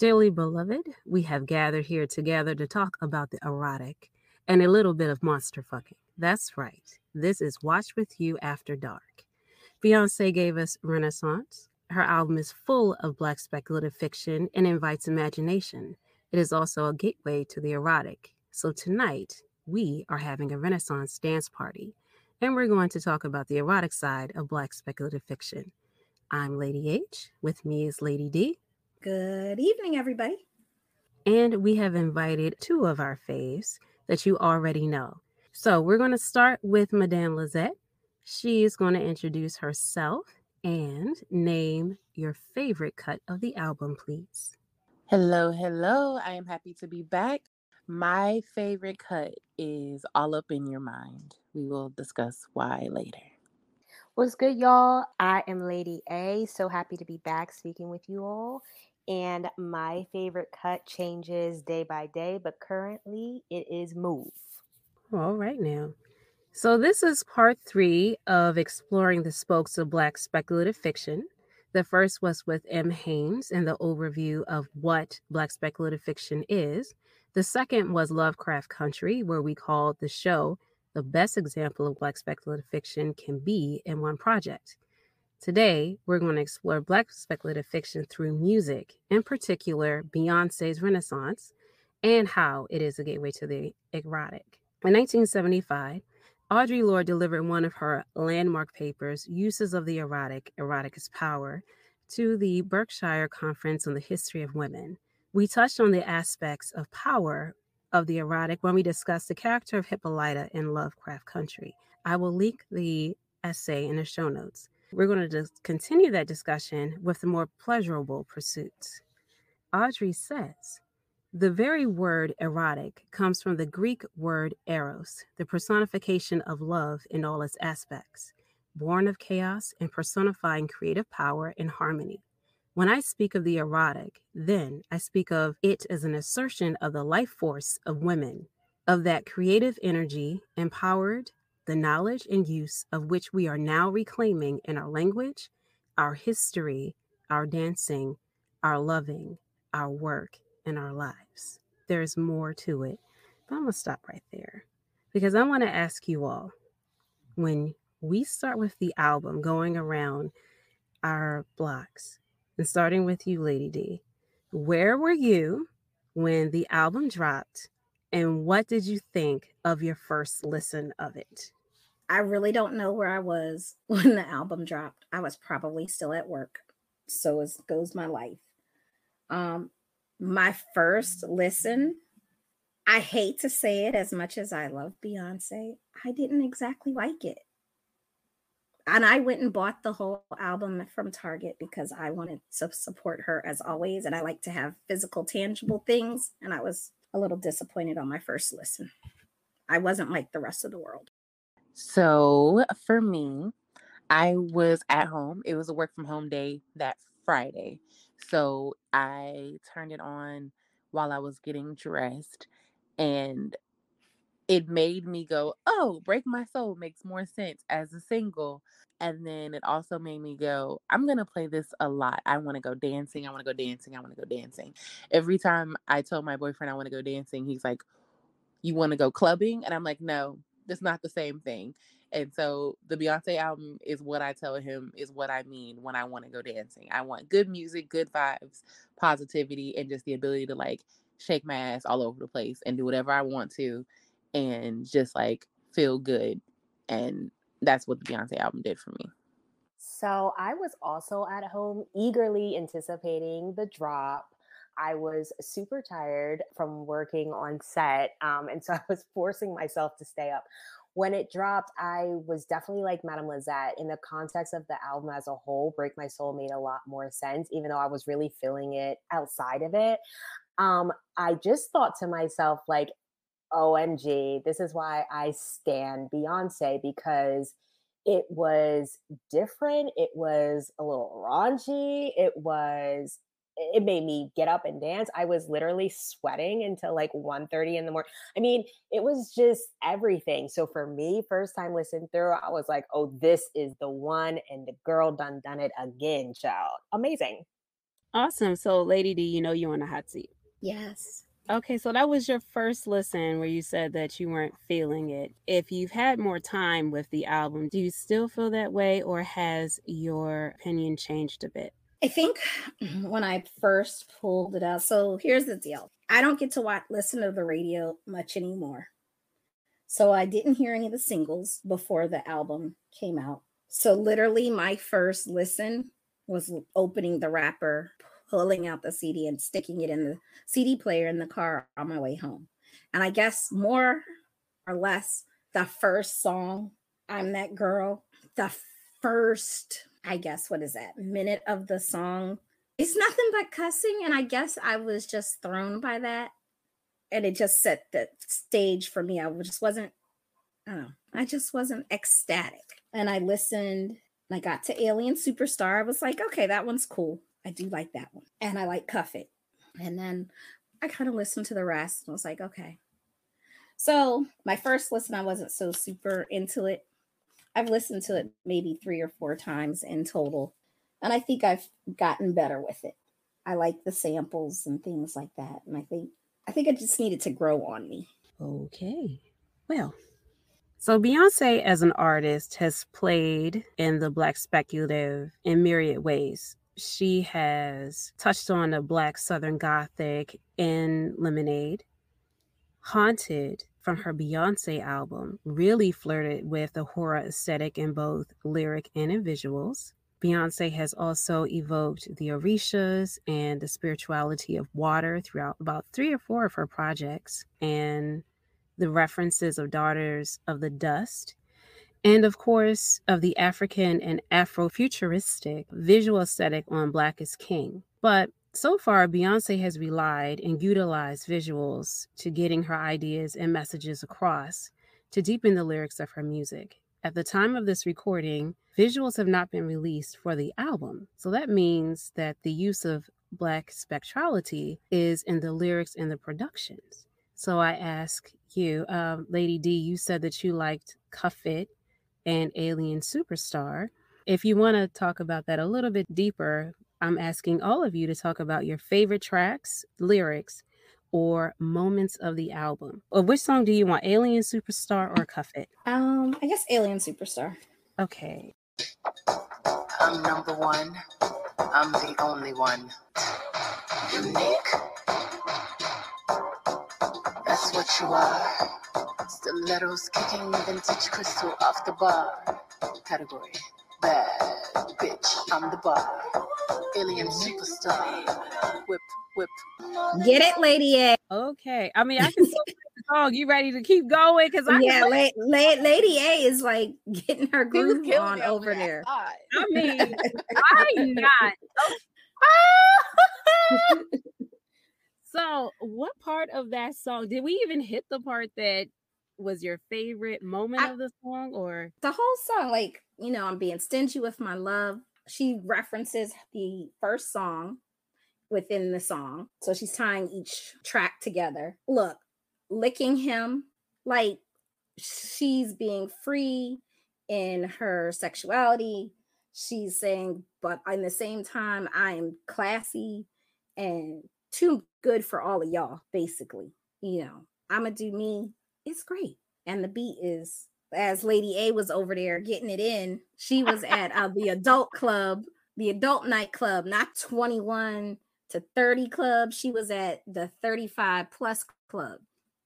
Dearly beloved, we have gathered here together to talk about the erotic and a little bit of monster fucking. That's right. This is Watch With You After Dark. Beyonce gave us Renaissance. Her album is full of Black speculative fiction and invites imagination. It is also a gateway to the erotic. So tonight, we are having a Renaissance dance party, and we're going to talk about the erotic side of Black speculative fiction. I'm Lady H. With me is Lady D. Good evening, everybody. And we have invited two of our faves that you already know. So we're going to start with Madame Lizette. She is going to introduce herself and name your favorite cut of the album, please. Hello, hello. I am happy to be back. My favorite cut is All Up in Your Mind. We will discuss why later. What's good, y'all? I am Lady A. So happy to be back speaking with you all. And my favorite cut changes day by day, but currently it is Move. Oh, all right, now. So, this is part three of exploring the spokes of Black speculative fiction. The first was with M. Haynes and the overview of what Black speculative fiction is. The second was Lovecraft Country, where we called the show the best example of Black speculative fiction can be in one project. Today, we're going to explore Black speculative fiction through music, in particular, Beyonce's Renaissance, and how it is a gateway to the erotic. In 1975, Audre Lorde delivered one of her landmark papers, Uses of the Erotic, Erotic is Power, to the Berkshire Conference on the History of Women. We touched on the aspects of power of the erotic when we discussed the character of Hippolyta in Lovecraft Country. I will link the essay in the show notes. We're going to continue that discussion with the more pleasurable pursuits. Audre says, the very word erotic comes from the Greek word eros, the personification of love in all its aspects, born of chaos and personifying creative power and harmony. When I speak of the erotic, then I speak of it as an assertion of the life force of women, of that creative energy empowered, the knowledge and use of which we are now reclaiming in our language, our history, our dancing, our loving, our work, and our lives. There's more to it. But I'm going to stop right there because I want to ask you all when we start with the album going around our blocks and starting with you, Lady D, where were you when the album dropped and what did you think of your first listen of it? I really don't know where I was when the album dropped. I was probably still at work. So as goes my life. Um, my first listen, I hate to say it as much as I love Beyonce, I didn't exactly like it. And I went and bought the whole album from Target because I wanted to support her as always. And I like to have physical, tangible things. And I was a little disappointed on my first listen. I wasn't like the rest of the world. So for me, I was at home. It was a work from home day that Friday. So I turned it on while I was getting dressed and it made me go, oh, Break My Soul makes more sense as a single. And then it also made me go, I'm going to play this a lot. I want to go dancing. I want to go dancing. I want to go dancing. Every time I told my boyfriend I want to go dancing, he's like, You want to go clubbing? And I'm like, No, that's not the same thing. And so the Beyonce album is what I tell him is what I mean when I want to go dancing. I want good music, good vibes, positivity, and just the ability to like shake my ass all over the place and do whatever I want to and just like feel good. And that's what the Beyonce album did for me. So I was also at home eagerly anticipating the drop. I was super tired from working on set. Um, and so I was forcing myself to stay up when it dropped, I was definitely like Madame Lizette. In the context of the album as a whole, Break My Soul made a lot more sense, even though I was really feeling it outside of it. Um, I just thought to myself, like, OMG, this is why I stand Beyonce because it was different. It was a little raunchy. It was it made me get up and dance. I was literally sweating until like 1:30 in the morning. I mean, it was just everything. So for me, first time listening through, I was like, "Oh, this is the one," and the girl done done it again, child. Amazing. Awesome. So, Lady D, you know you're on a hot seat. Yes. Okay, so that was your first listen where you said that you weren't feeling it. If you've had more time with the album, do you still feel that way or has your opinion changed a bit? I think when I first pulled it out, so here's the deal. I don't get to watch listen to the radio much anymore. So I didn't hear any of the singles before the album came out. So literally my first listen was opening the wrapper, pulling out the CD and sticking it in the CD player in the car on my way home. And I guess more or less, the first song, I'm That Girl, the first, I guess, what is that, minute of the song, it's nothing but cussing. And I guess I was just thrown by that. And it just set the stage for me. I just wasn't, I don't know, I just wasn't ecstatic. And I listened and I got to Alien Superstar. I was like, okay, that one's cool. I do like that one. And I like Cuff It. And then I kind of listened to the rest and was like, okay. So my first listen, I wasn't so super into it. I've listened to it maybe three or four times in total. And I think I've gotten better with it. I like the samples and things like that. And I think I think I just needed to grow on me. Okay. Well, so, Beyonce as an artist has played in the Black speculative in myriad ways. She has touched on the Black Southern Gothic in Lemonade. Haunted from her Beyonce album really flirted with the horror aesthetic in both lyric and in visuals. Beyonce has also evoked the Orishas and the spirituality of water throughout about three or four of her projects. And the references of Daughters of the Dust, and of course, of the African and Afrofuturistic visual aesthetic on Black is King. But so far, Beyonce has relied and utilized visuals to getting her ideas and messages across to deepen the lyrics of her music. At the time of this recording, visuals have not been released for the album. So that means that the use of Black spectrality is in the lyrics and the productions. So I ask you, um, Lady D, you said that you liked Cuff It and Alien Superstar. If you want to talk about that a little bit deeper, I'm asking all of you to talk about your favorite tracks, lyrics, or moments of the album. Or which song do you want, Alien Superstar or Cuff It? Um, I guess Alien Superstar. Okay. I'm number one. I'm the only one. Unique. That's what you are. Stilettos kicking vintage crystal off the bar. Category bad bitch. I'm the bar. Alien superstar. Whip, whip. Get it, Lady A. Okay. I mean, I can still play the song. You ready to keep going? Because I yeah, la- la- Lady A is like getting her groove on over there. I mean, I'm not. So, what part of that song did we even hit the part that was your favorite moment I- of the song or the whole song, like, you know, I'm being stingy with my love. She references the first song within the song. So she's tying each track together. Look, licking him, like she's being free in her sexuality. She's saying, but in the same time, I am classy and too good for all of y'all, basically. You know, I'm gonna do me. It's great. And the beat is as Lady A was over there getting it in, she was at uh, the adult club, the adult nightclub, not 21 to 30 club. She was at the 35 plus club.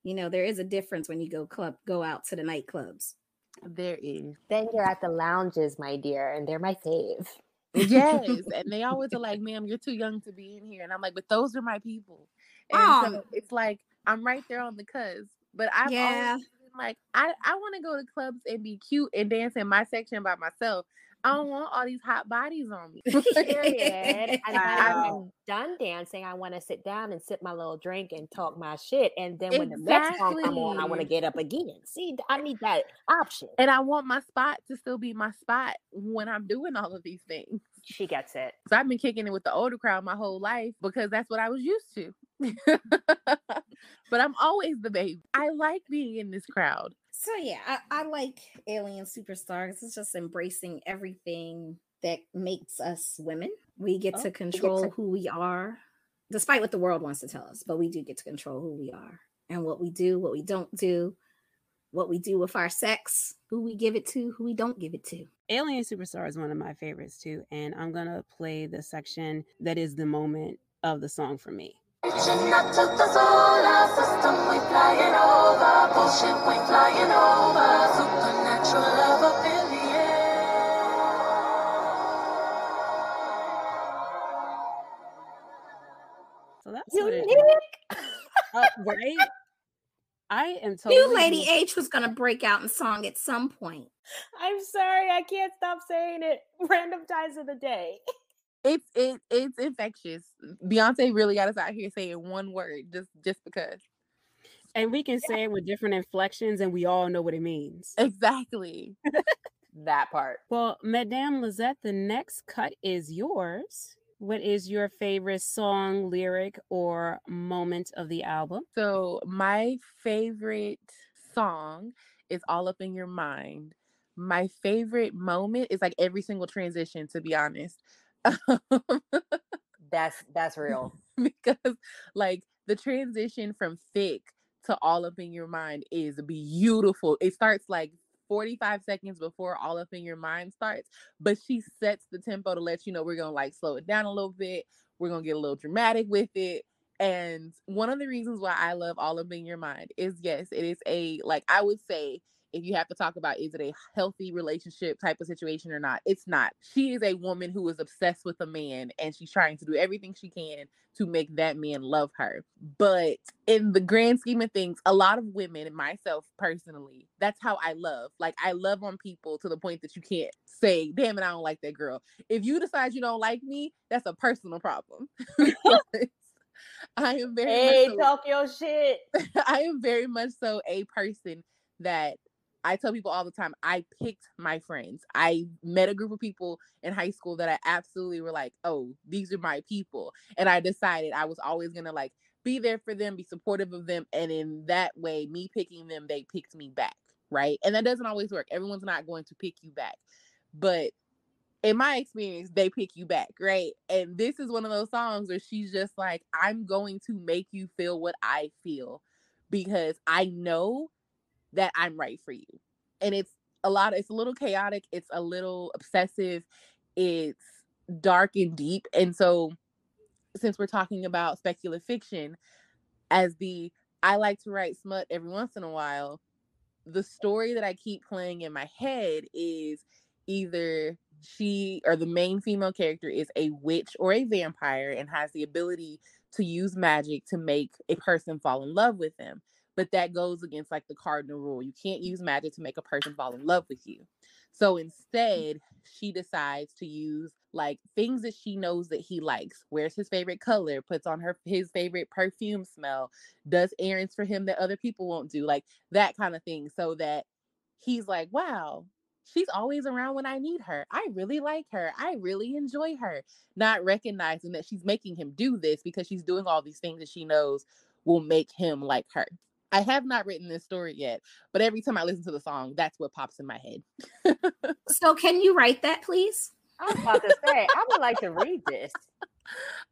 You know, there is a difference when you go club, go out to the nightclubs. There is. Then you're at the lounges, my dear, and they're my fave. Yes. and they always are like, ma'am, you're too young to be in here. And I'm like, but those are my people. And Oh. so it's like I'm right there on the cusp. But I've Yeah. always been like, I, I want to go to clubs and be cute and dance in my section by myself. I don't want all these hot bodies on me. Period. And Wow. when I'm done dancing, I want to sit down and sip my little drink and talk my shit. And then when the next song come on, I want to get up again. See, I need that option. and I want my spot to still be my spot when I'm doing all of these things. She gets it. So I've been kicking it with the older crowd my whole life because that's what I was used to. but I'm always the baby. I like being in this crowd. So yeah, I, I like Alien Superstar 'cause it's just embracing everything that makes us women. We get Oh, to we get control to- who we are, despite what the world wants to tell us, but we do get to control who we are and what we do, what we don't do, what we do with our sex, who we give it to, who we don't give it to. Alien Superstar is one of my favorites too, and I'm gonna play the section that is the moment of the song for me. Reaching to the solar system, we flying over. Bullshit, we flying over. Supernatural love up in the So that's what it is. Unique. Uh, right? I am totally You, Lady. H, was gonna break out in song at some point. I'm sorry, I can't stop saying it. Random times of the day. It's it it's infectious. Beyonce really got us out here saying one word just just because. and we can say it with different inflections, and we all know what it means. Exactly. That part. Well, Madame Lizette, the next cut is yours. What is your favorite song, lyric, or moment of the album? So my favorite song is All Up in Your Mind. My favorite moment is like every single transition, to be honest. That's that's real. because like the transition from Thique to all up in your mind is beautiful. It starts like 45 seconds before all up in your mind starts, but she sets the tempo to let you know we're gonna like slow it down a little bit. We're gonna get a little dramatic with it. And one of the reasons why I love all up in your mind is yes, it is a like I would say if you have to talk about is it a healthy relationship type of situation or not, it's not. She is a woman who is obsessed with a man and she's trying to do everything she can to make that man love her. But in the grand scheme of things, a lot of women, myself personally, that's how I love. Like I love on people to the point that you can't say, damn it, I don't like that girl. If you decide you don't like me, that's a personal problem. I am very much Hey, so- talk your shit. I am very much so a person that I tell people all the time, I picked my friends. I met a group of people in high school that I absolutely were like, oh, these are my people. And I decided I was always going to like be there for them, be supportive of them. And in that way, me picking them, they picked me back. Right. And that doesn't always work. Everyone's not going to pick you back. But in my experience, they pick you back, right? And this is one of those songs where she's just like, I'm going to make you feel what I feel because I know that I'm right for you. And it's a lot, it's a little chaotic, it's a little obsessive, it's dark and deep. And so, since we're talking about speculative fiction, as the I like to write smut every once in a while, the story that I keep playing in my head is either she or the main female character is a witch or a vampire and has the ability to use magic to make a person fall in love with them. But that goes against like the cardinal rule. You can't mm. use magic to make a person fall in love with you. So mm. instead, she decides to use like things that she knows that he likes. Wears his favorite color, puts on her his favorite perfume smell, does errands for him that other people won't do, like that kind of thing. So that he's like, wow, she's always around when I need her. I really like her. I really enjoy her. Not recognizing that she's making him do this because she's doing all these things that she knows will make him like her. I have not written this story yet, but every time I listen to the song, that's what pops in my head. So can you write that, please? I was about to say, I would like to read this.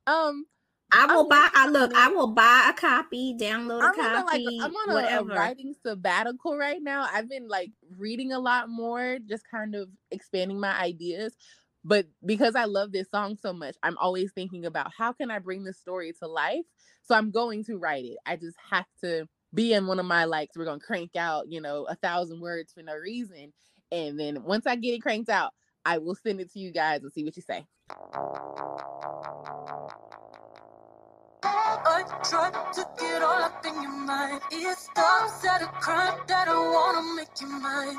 Um, I I'm will buy. I look. I will buy a copy, download a I'm on a, like copy, I'm on a, a writing sabbatical right now. I've been like reading a lot more, just kind of expanding my ideas. But because I love this song so much, I'm always thinking about how can I bring this story to life. So I'm going to write it. I just have to be in one of my likes. We're gonna crank out, you know, a thousand words for no reason. And then once I get it cranked out, I will send it to you guys and see what you say. I tried to get all up in your mind. It stops at a crime that I wanna make you mine.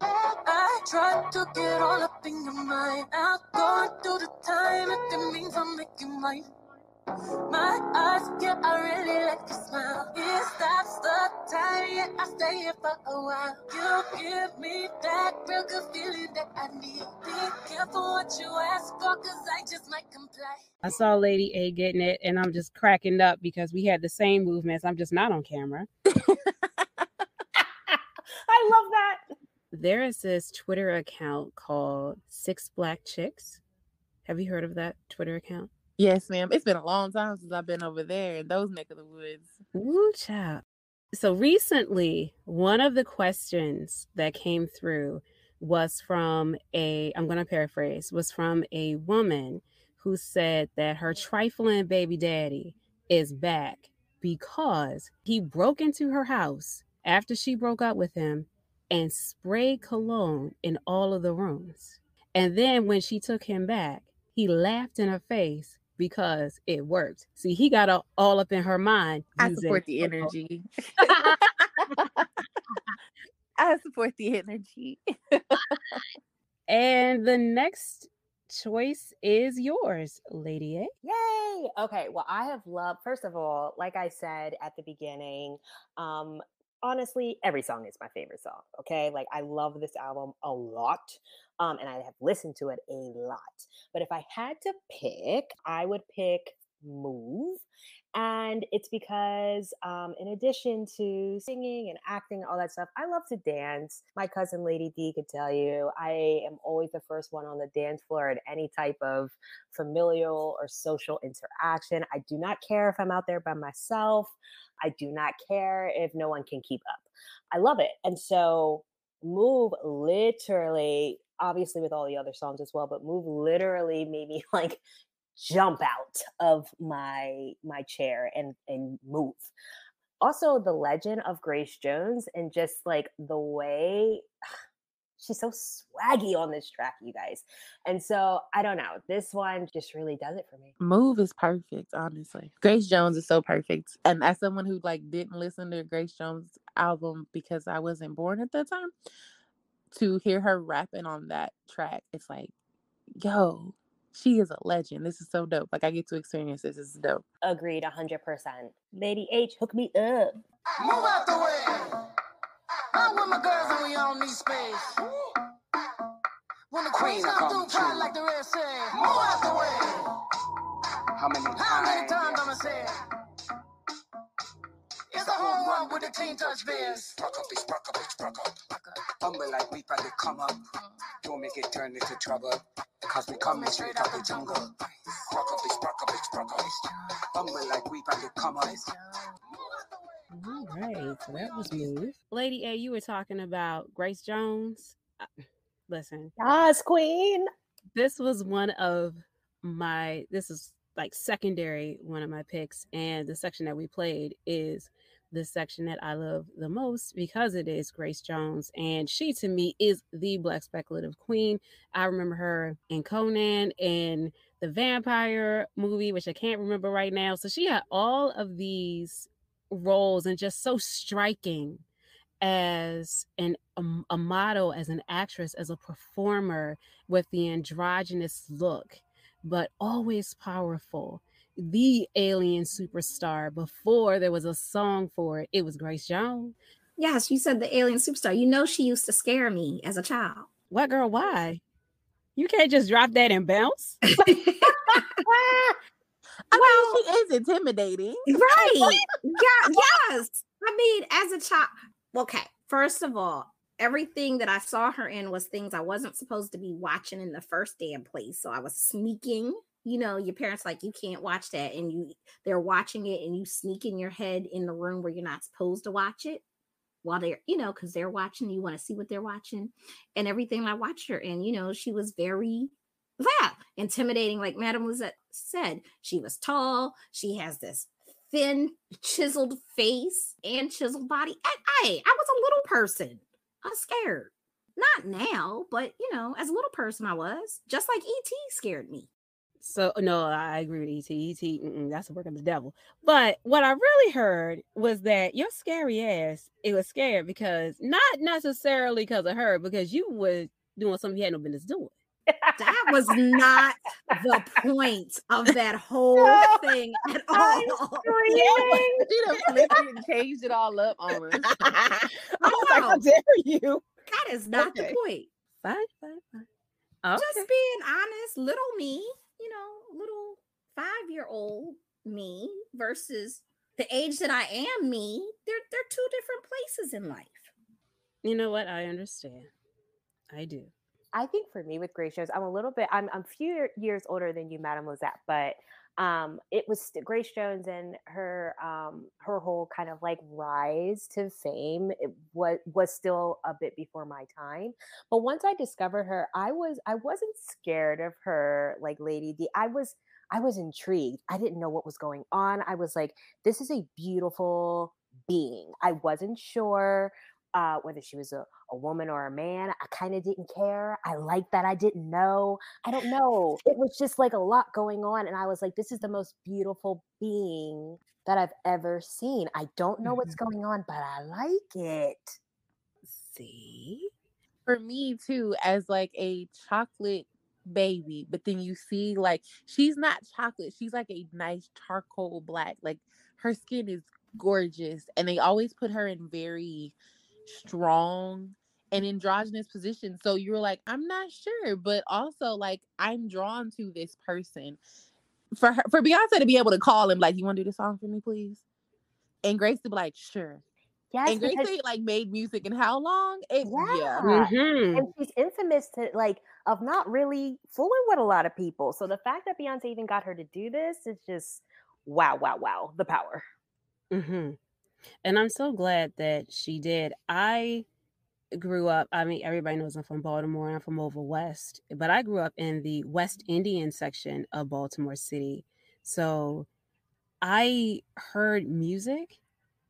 I tried to get all up in your mind. Going through the time it means make you mine. My eyes, yeah, I really like your smile. It stops the time, yeah, I stay here for a while. You give me that real good feeling that I need. Be careful what you ask for, cause I just might comply. I saw Lady A getting it, and I'm just cracking up because we had the same movements. I'm just not on camera. I love that. There is this Twitter account called Six Black Chicks, Have you heard of that Twitter account? Yes, ma'am. It's been a long time since I've been over there in those neck of the woods. Woo child. So recently, one of the questions that came through was from a, I'm going to paraphrase, was from a woman who said that her trifling baby daddy is back because he broke into her house after she broke up with him and sprayed cologne in all of the rooms. And then when she took him back, he laughed in her face because it worked. See, he got all, all up in her mind. I support the energy. I support the energy. And the next choice is yours, Lady A. Yay! Okay, well, I have loved, first of all, like I said at the beginning, um, honestly, every song is my favorite song. Okay, like I love this album a lot, um, and I have listened to it a lot. But if I had to pick, I would pick Move. And it's because, um, in addition to singing and acting all that stuff, I love to dance. My cousin Lady D could tell you, I am always the first one on the dance floor at any type of familial or social interaction. I do not care if I'm out there by myself. I do not care if no one can keep up. I love it. And so, Move literally, obviously, with all the other songs as well, but Move literally made me like jump out of my my chair and and move also the legend of grace jones and just like the way she's so swaggy on this track you guys and so i don't know this one just really does it for me Move is perfect, honestly. Grace Jones is so perfect. And as someone who like didn't listen to Grace Jones album because I wasn't born at that time, to hear her rapping on that track, it's like, yo, she is a legend. This is so dope. Like I get to experience this. This is dope. agreed 100% lady h hook me up Move out the way. I'm with my girls and we all need space. When the queen come through, try like the rest say. Move out the way. How many How many times? times I'ma say it? It's a home run with the team touch biz. Sprock up, it sprock up, it sprock up. Humble like we probably come up. Don't make it turn into trouble. Cause we coming straight out the jungle. Sprock up, it sprock up, it sprock up. Humble like we probably come up. All right, so that was Move. Lady A, you were talking about Grace Jones. Uh, Listen, yes queen this was one of my this is like secondary one of my picks and the section that we played is the section that I love the most because it is Grace Jones and she to me is the black speculative queen. I remember her in Conan and the vampire movie which I can't remember right now. So she had all of these roles and just so striking as an um, a model as an actress as a performer with the androgynous look but always powerful the alien superstar before there was a song for it it was grace jones Yes, you said the alien superstar. You know she used to scare me as a child. what girl why you can't just drop that and bounce I mean, she is intimidating. right. Yeah, yes. I mean, as a child, okay. First of all, everything that I saw her in was things I wasn't supposed to be watching in the first damn place. So I was sneaking. You know, your parents like you can't watch that, and you they're watching it, and you sneak in your head in the room where you're not supposed to watch it while they're, you know, because they're watching. You want to see what they're watching, and everything I watched her and You know, she was very that intimidating, like Madame Lizette said. She was tall. She has this thin, chiseled face and chiseled body. And I, I was a little person. I was scared. Not now, but you know, as a little person, I was just like ET scared me. So oh, no, I agree with ET. ET, that's the work of the devil. But what I really heard was that your scary ass, it was scared because not necessarily because of her, because you was doing something you had no business doing. That was not the point of that whole thing at all. She done flipped it and changed it all up on us. I was like, how dare you? That is not Okay. the point. Fine, fine, fine. Okay. Just being honest, little me, you know, little five year old me versus the age that I am me. They're they're two different places in life. You know what? I understand. I do. I think for me with Grace Jones, I'm a little bit, I'm, I'm a few years older than you, Madam Lizette, but um, it was Grace Jones and her um, her whole kind of like rise to fame. It was was still a bit before my time, but once I discovered her, I was I wasn't scared of her like Lady D. I was I was intrigued. I didn't know what was going on. I was like, this is a beautiful being. I wasn't sure uh, whether she was a, a woman or a man. I kind of didn't care. I liked that I didn't know. I don't know. It was just like a lot going on. And I was like, this is the most beautiful being that I've ever seen. I don't know what's Mhm. going on, but I like it. See? for me too as like a chocolate baby but then you see like she's not chocolate she's like a nice charcoal black like her skin is gorgeous and they always put her in very strong and androgynous position. so you're like i'm not sure but also like i'm drawn to this person for her for beyonce to be able to call him like you want to do the song for me please and grace to be like sure Yes, and Grace because ain't like made music in how long? It, yeah. Yeah. Mhm. and she's infamous to like of not really fooling with a lot of people. So the fact that Beyonce even got her to do this is just wow, wow, wow, the power. hmm And I'm so glad that she did. I grew up, I mean, everybody knows I'm from Baltimore and I'm from over west, but I grew up in the West Indian section of Baltimore City. So I heard music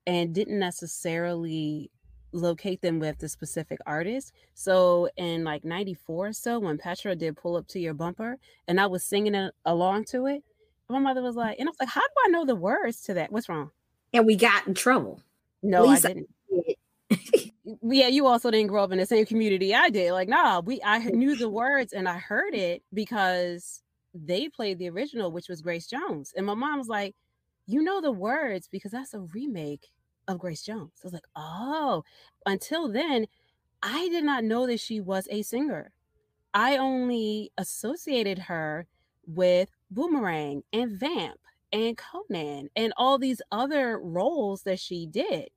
and didn't necessarily locate them with the specific artist. So in like 94 or so, when Patra did pull up to your bumper and I was singing along to it, my mother was like, and I was like, how do I know the words to that? What's wrong? And we got in trouble. No, I didn't. Yeah, you also didn't grow up in the same community I did. Like, nah, we I knew the words and I heard it because they played the original, which was Grace Jones. And my mom was like, You know the words because that's a remake of Grace Jones. I was like, Oh, until then, I did not know that she was a singer. I only associated her with Boomerang and Vamp and Conan and all these other roles that she did.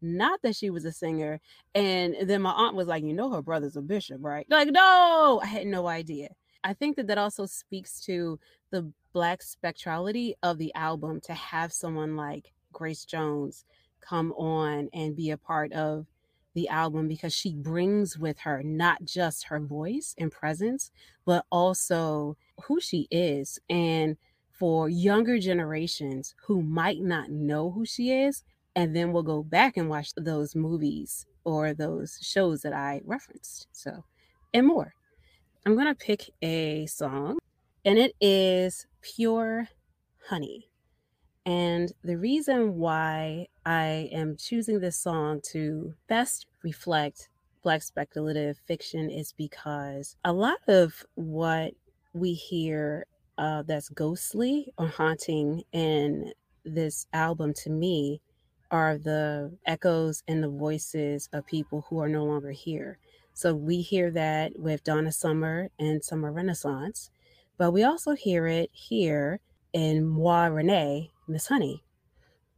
Not that she was a singer. And then my aunt was like, You know, her brother's a bishop, right? Like, no, I had no idea. I think that that also speaks to the Black spectrality of the album to have someone like Grace Jones come on and be a part of the album because she brings with her not just her voice and presence, but also who she is. And for younger generations who might not know who she is, and then we'll go back and watch those movies or those shows that I referenced. So, and more. I'm going to pick a song, and it is Pure Honey. And the reason why I am choosing this song to best reflect Black speculative fiction is because a lot of what we hear uh, that's ghostly or haunting in this album to me are the echoes and the voices of people who are no longer here. So we hear that with Donna Summer and Summer Renaissance, but we also hear it here in Moi Renee, Miss Honey.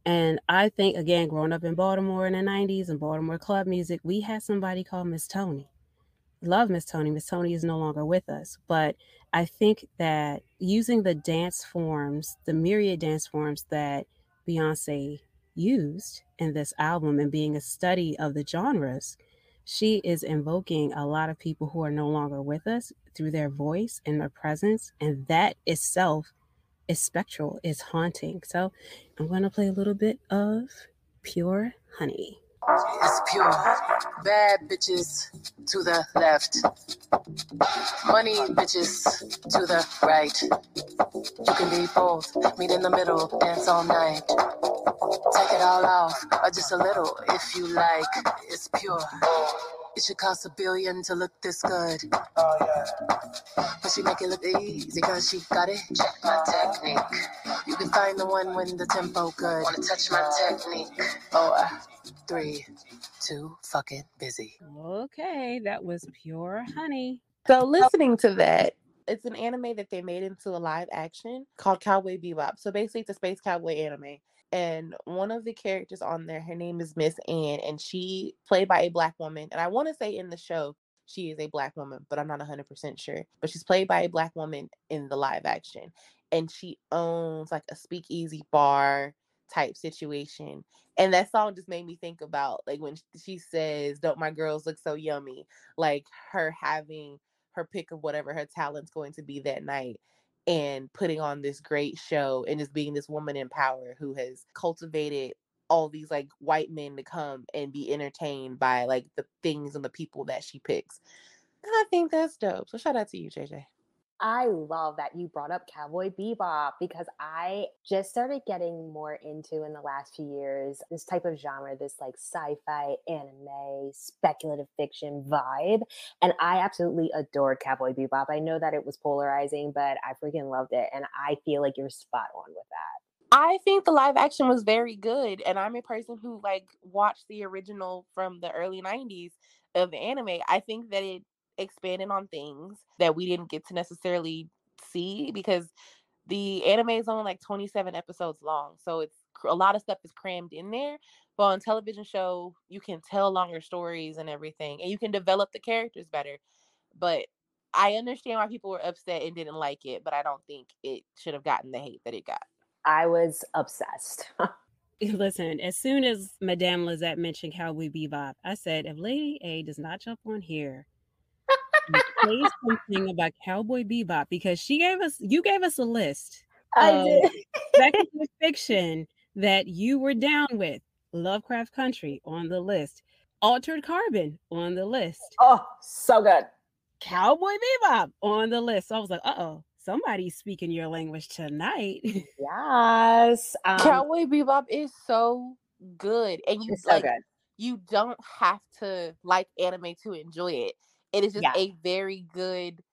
And I think, again, growing up in Baltimore in the 90s and Baltimore club music, we had somebody called Miss Tony. Love Miss Tony. Miss Tony is no longer with us. But I think that using the dance forms, the myriad dance forms that Beyonce used in this album and being a study of the genres, she is invoking a lot of people who are no longer with us through their voice and their presence. And that itself is spectral, is haunting. So I'm going to play a little bit of Pure Honey. It's pure. Bad bitches to the left. Money bitches to the right. You can be both. Meet in the middle. Dance all night. Take it all off, or just a little if you like. It's pure. It should cost a billion to look this good. Oh, yeah. But she make it look easy cause she got it. Check my technique. You can find the one when the tempo good. Wanna touch my technique? Four, three, two, fucking busy. Okay, that was Pure Honey. So listening to that, it's an anime that they made into a live action called Cowboy Bebop. So basically, it's a space cowboy anime. And one of the characters on there, her name is Miss Anne, and she played by a black woman. And I want to say in the show, she is a black woman, but I'm not 100% sure. But she's played by a black woman in the live action. And she owns like a speakeasy bar type situation. And that song just made me think about like when she says, Don't my girls look so yummy? Like her having her pick of whatever her talent's going to be that night and putting on this great show and just being this woman in power who has cultivated all these like white men to come and be entertained by like the things and the people that she picks. I think that's dope. So shout out to you, JJ. I love that you brought up Cowboy Bebop because I just started getting more into in the last few years this type of genre, this like sci fi, anime, speculative fiction vibe. And I absolutely adored Cowboy Bebop. I know that it was polarizing, but I freaking loved it. And I feel like you're spot on with that. I think the live action was very good, and I'm a person who like watched the original from the early '90s of the anime. I think that it expanded on things that we didn't get to necessarily see because the anime is only like 27 episodes long, so it's a lot of stuff is crammed in there. But on television show, you can tell longer stories and everything, and you can develop the characters better. But I understand why people were upset and didn't like it, but I don't think it should have gotten the hate that it got. I was obsessed. Listen, as soon as Madame Lizette mentioned Cowboy Bebop, I said, if Lady A does not jump on here say something about Cowboy Bebop because she gave us, you gave us a list. I did. speculative fiction that you were down with. Lovecraft Country on the list. Altered Carbon on the list. Oh, so good. Cowboy Bebop on the list. So I was like, uh oh, somebody's speaking your language tonight. yes. Um, Cowboy Bebop is so good. And you so like, good. you don't have to like anime to enjoy it. It is just Yeah. a very good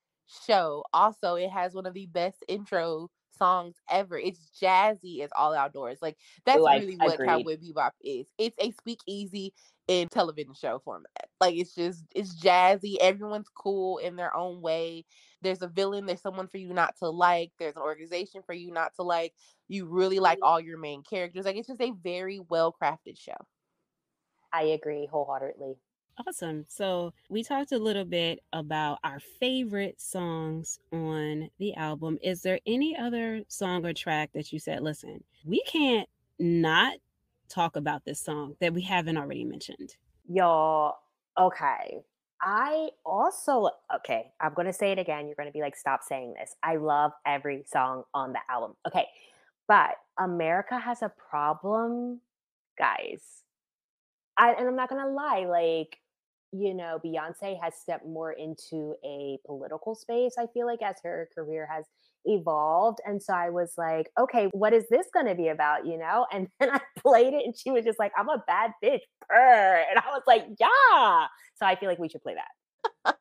show. Also, it has one of the best intro songs ever. It's jazzy It's all outdoors. Like that's Like, really what agreed. Cowboy Bebop is. It's a speakeasy in television show format. Like it's just it's jazzy. Everyone's cool in their own way. There's a villain, there's someone for you not to like, there's an organization for you not to like. You really like all your main characters. Like it's just a very well crafted show. I agree wholeheartedly. Awesome. So we talked a little bit about our favorite songs on the album. Is there any other song or track that you said, listen, we can't not talk about this song that we haven't already mentioned? Y'all, okay. I also, okay, I'm going to say it again. You're going to be like, stop saying this. I love every song on the album. Okay. But America has a problem, guys. I, and I'm not to lie. Like, you know, Beyonce has stepped more into a political space, I feel like, as her career has evolved. And so I was like, okay, what is this going to be about, you know? And then I played it and she was just like, I'm a bad bitch. Purr. And I was like, yeah. So I feel like we should play that.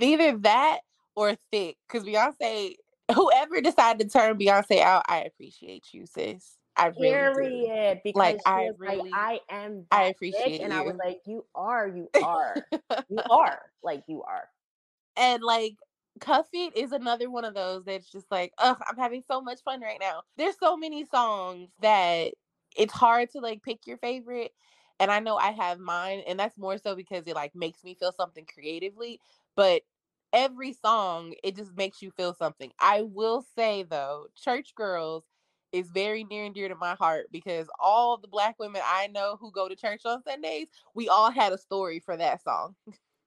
Either that or Thique. Because Beyonce, whoever decided to turn Beyonce out, I appreciate you, sis. I really do. Period. Because Like, I was like, I am I appreciate And I was like, you are, you are. you are. Like you are. and like Cuff It is another one of those that's just like, ugh, I'm having so much fun right now. There's so many songs that it's hard to like pick your favorite. And I know I have mine, and that's more so because it like makes me feel something creatively. But every song, it just makes you feel something. I will say though, Church Girls is very near and dear to my heart because all the black women I know who go to church on Sundays, we all had a story for that song.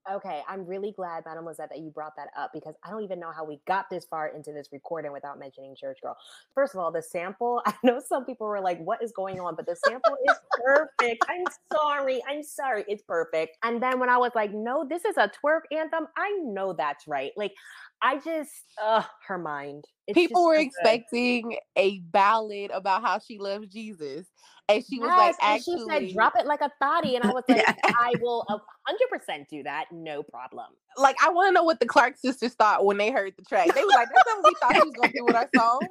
Okay, I'm really glad, Madam Lizette, that you brought that up because I don't even know how we got this far into this recording without mentioning Church Girl. First of all, the sample, I know some people were like, what is going on? But the sample is perfect. I'm sorry. I'm sorry. It's perfect. And then when I was like, no, this is a twerk anthem, I know that's right. Like, I just, uh, her mind. It's People were so expecting a ballad about how she loves Jesus. And she was like, Yes, and actually, she said, drop it like a thotty. And I was like, I will a 100% do that. No problem. like, I want to know what the Clark sisters thought when they heard the track. They were like, that's what we thought she was going to do with our song.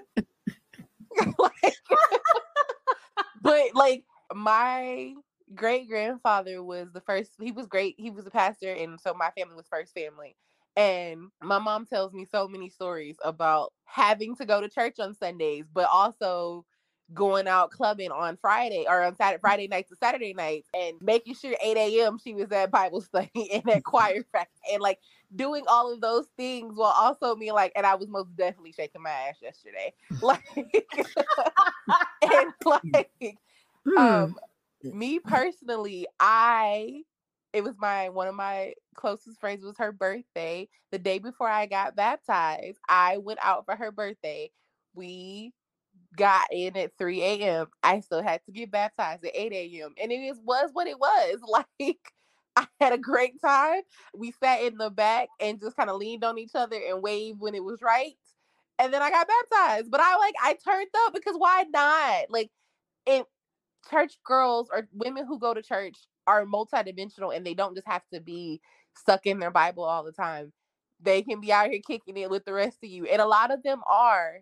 Like- but, like, my great grandfather was the first, he was great. He was a pastor. And so my family was first family. And my mom tells me so many stories about having to go to church on Sundays, but also going out clubbing on Friday or on Saturday, Friday nights to Saturday nights and making sure 8 a.m. she was at Bible study and at choir practice and like doing all of those things while also being like, and I was most definitely shaking my ass yesterday. Like, and like, Hmm. um, me personally, I it was my one of my closest friends was her birthday. The day before I got baptized, I went out for her birthday. We got in at 3 a.m. I still had to get baptized at 8 a.m. And it is, was what it was. Like I had a great time. We sat in the back and just kind of leaned on each other and waved when it was right. And then I got baptized. But I like I turned up because why not? Like it church girls or women who go to church are multidimensional and they don't just have to be stuck in their Bible all the time. They can be out here kicking it with the rest of you. And a lot of them are.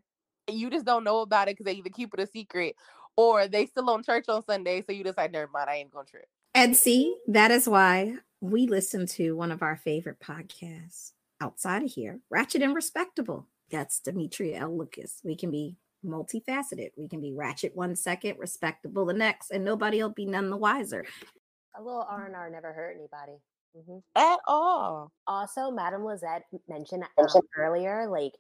And you just don't know about it because they either keep it a secret or they still on church on Sunday. So you decide, never mind, I ain't gonna trip. And see, that is why we listen to one of our favorite podcasts outside of here, Ratchet and Respectable. That's Demetria L. Lucas. We can be multifaceted. We can be ratchet one second, respectable the next, and nobody will be none the wiser. A little R and R never hurt anybody. Mhm. At all. Also, Madame Lizette mentioned um, earlier, like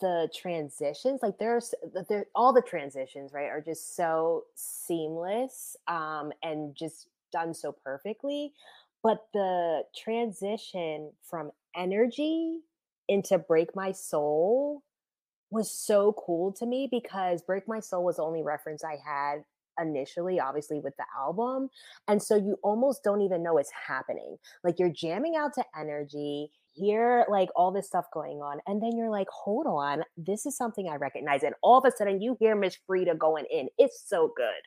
the transitions, like there's there all the transitions, right, are just so seamless um, and just done so perfectly. But the transition from energy into Break My Soul was so cool to me because Break My Soul was the only reference I had initially, obviously, with the album. And so you almost don't even know it's happening. Like you're jamming out to energy, hear like all this stuff going on, and then you're like, hold on, this is something I recognize. And all of a sudden you hear Miss Freedia going in. It's so good.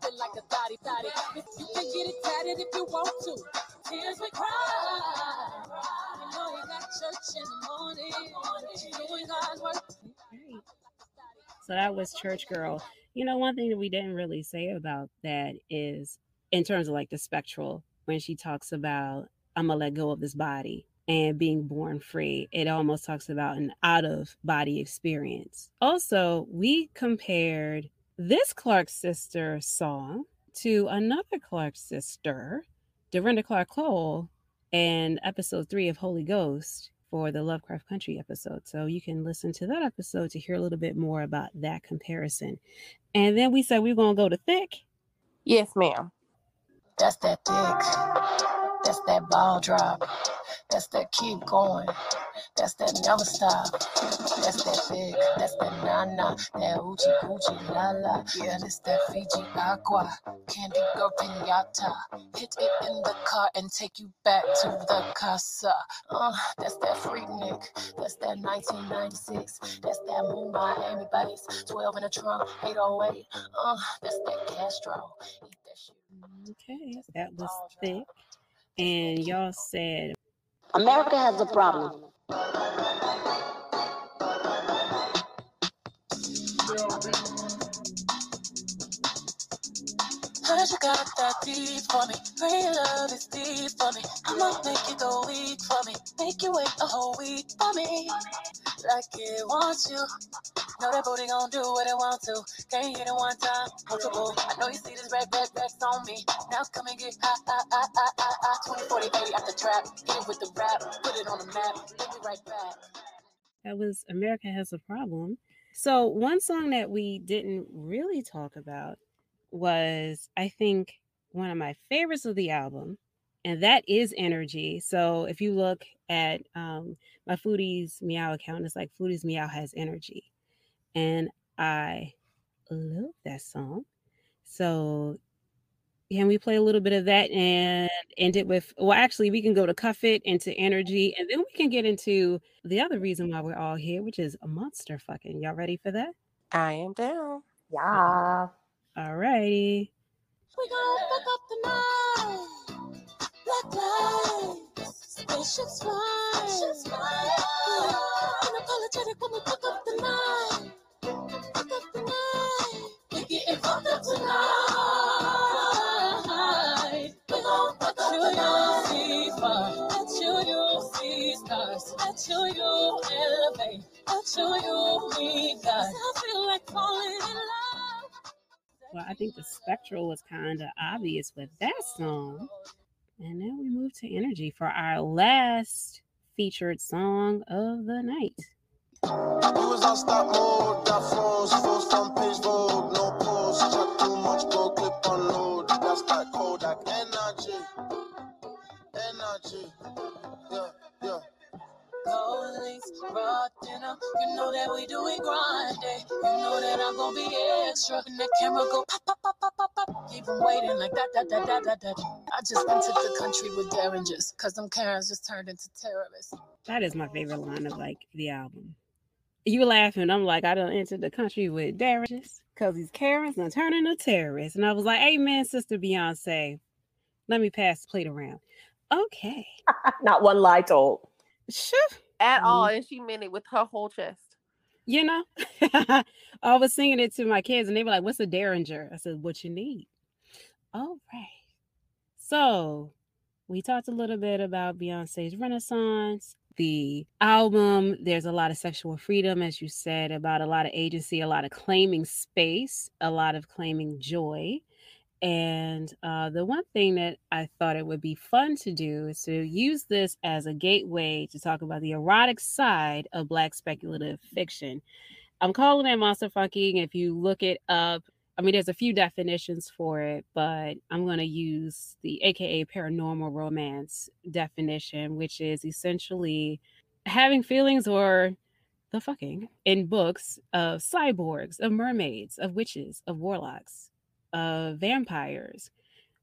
Like a thotty thotty. You can get it tatted if you want to. Tears we cry. You know got church in the morning. Doing God's work. So that was Church Girl. You know, one thing that we didn't really say about that is in terms of like the spectral, when she talks about, I'm going to let go of this body and being born free, it almost talks about an out of body experience. Also, we compared this Clark sister song to another Clark sister, Dorinda Clark Cole, and episode three of Holy Ghost for the Lovecraft Country episode. So you can listen to that episode to hear a little bit more about that comparison. And then we said we are going to go to Thique. Yes, ma'am. That's that dick. That's that ball drop. That's that keep going. That's that never stop. That's that big. That's that nana. That hoochie coochie la la. Yeah, that's that Fiji agua. Candy girl pinata. Hit it in the car and take you back to the casa. Uh, that's that freak Nick. That's that 1996. That's that Moon Miami bass. 12 in the trunk. 808. Uh, that's that Castro. Eat that shit. Okay, that was Thique. And y'all said America has a problem. Heard you got that deep for me. Real love is deep for me. I'ma make you go weak for me. Make you wait a whole week for me. Like it wants you. Know that booty gon' do what it want to. Can't hit it one time, multiple. I know you see this red, red, red on me. Now come and get hot, hot, hot, hot, hot, hot. 20, 40, 80 out the trap. Hit it with the rap. Put it on the map. We'll right back. that was America Has a Problem. So, one song that we didn't really talk about was, I think, one of my favorites of the album, and that is Energy. So, if you look at um, my Foodies Meow account, it's like Foodies Meow has energy. And I love that song. So, can we play a little bit of that and end it with? Well, actually, we can go to Cuff It into Energy, and then we can get into the other reason why we're all here, which is a monster fucking. Y'all ready for that? I am down. Yeah. All righty. We gon' fuck up the night. Black Spaceships fly. Spaceships fly. Unapologetic when we fuck up the night. Fuck up the night. We getting fucked up tonight. We gon' fuck up night. See you, you see stars. You, you elevate. At you, you meet God. I feel like falling in love. Well, I think the spectral was kind of obvious with that song. And now we move to energy for our last featured song of the night. Energy. Gold links, raw dinner. You know that we do it grinding. You know that I'm gonna be extra. And the camera go pop, pop, pop, pop, pop, pop. Keep 'em waiting like that, that, that, that, that, that. I just entered the country with derringers. Cause them Karens just turned into terrorists. That is my favorite line of like the album. You laughing, I'm like, I don't enter the country with derringers because these Karens done turn into terrorists. And I was like, Amen, Sister Beyonce. Let me pass the plate around. Okay. Not one lie told. At all, Mhm. and she meant it with her whole chest. You know, I was singing it to my kids and they were like, What's a derringer? I said, What you need. All right. So we talked a little bit about Beyonce's Renaissance, the album. There's a lot of sexual freedom, as you said, about a lot of agency, a lot of claiming space, a lot of claiming joy. And uh, the one thing that I thought it would be fun to do is to use this as a gateway to talk about the erotic side of Black speculative fiction. I'm calling it monster fucking. If you look it up, I mean, there's a few definitions for it, but I'm going to use the AKA paranormal romance definition, which is essentially having feelings or the fucking in books of cyborgs, of mermaids, of witches, of warlocks, of vampires,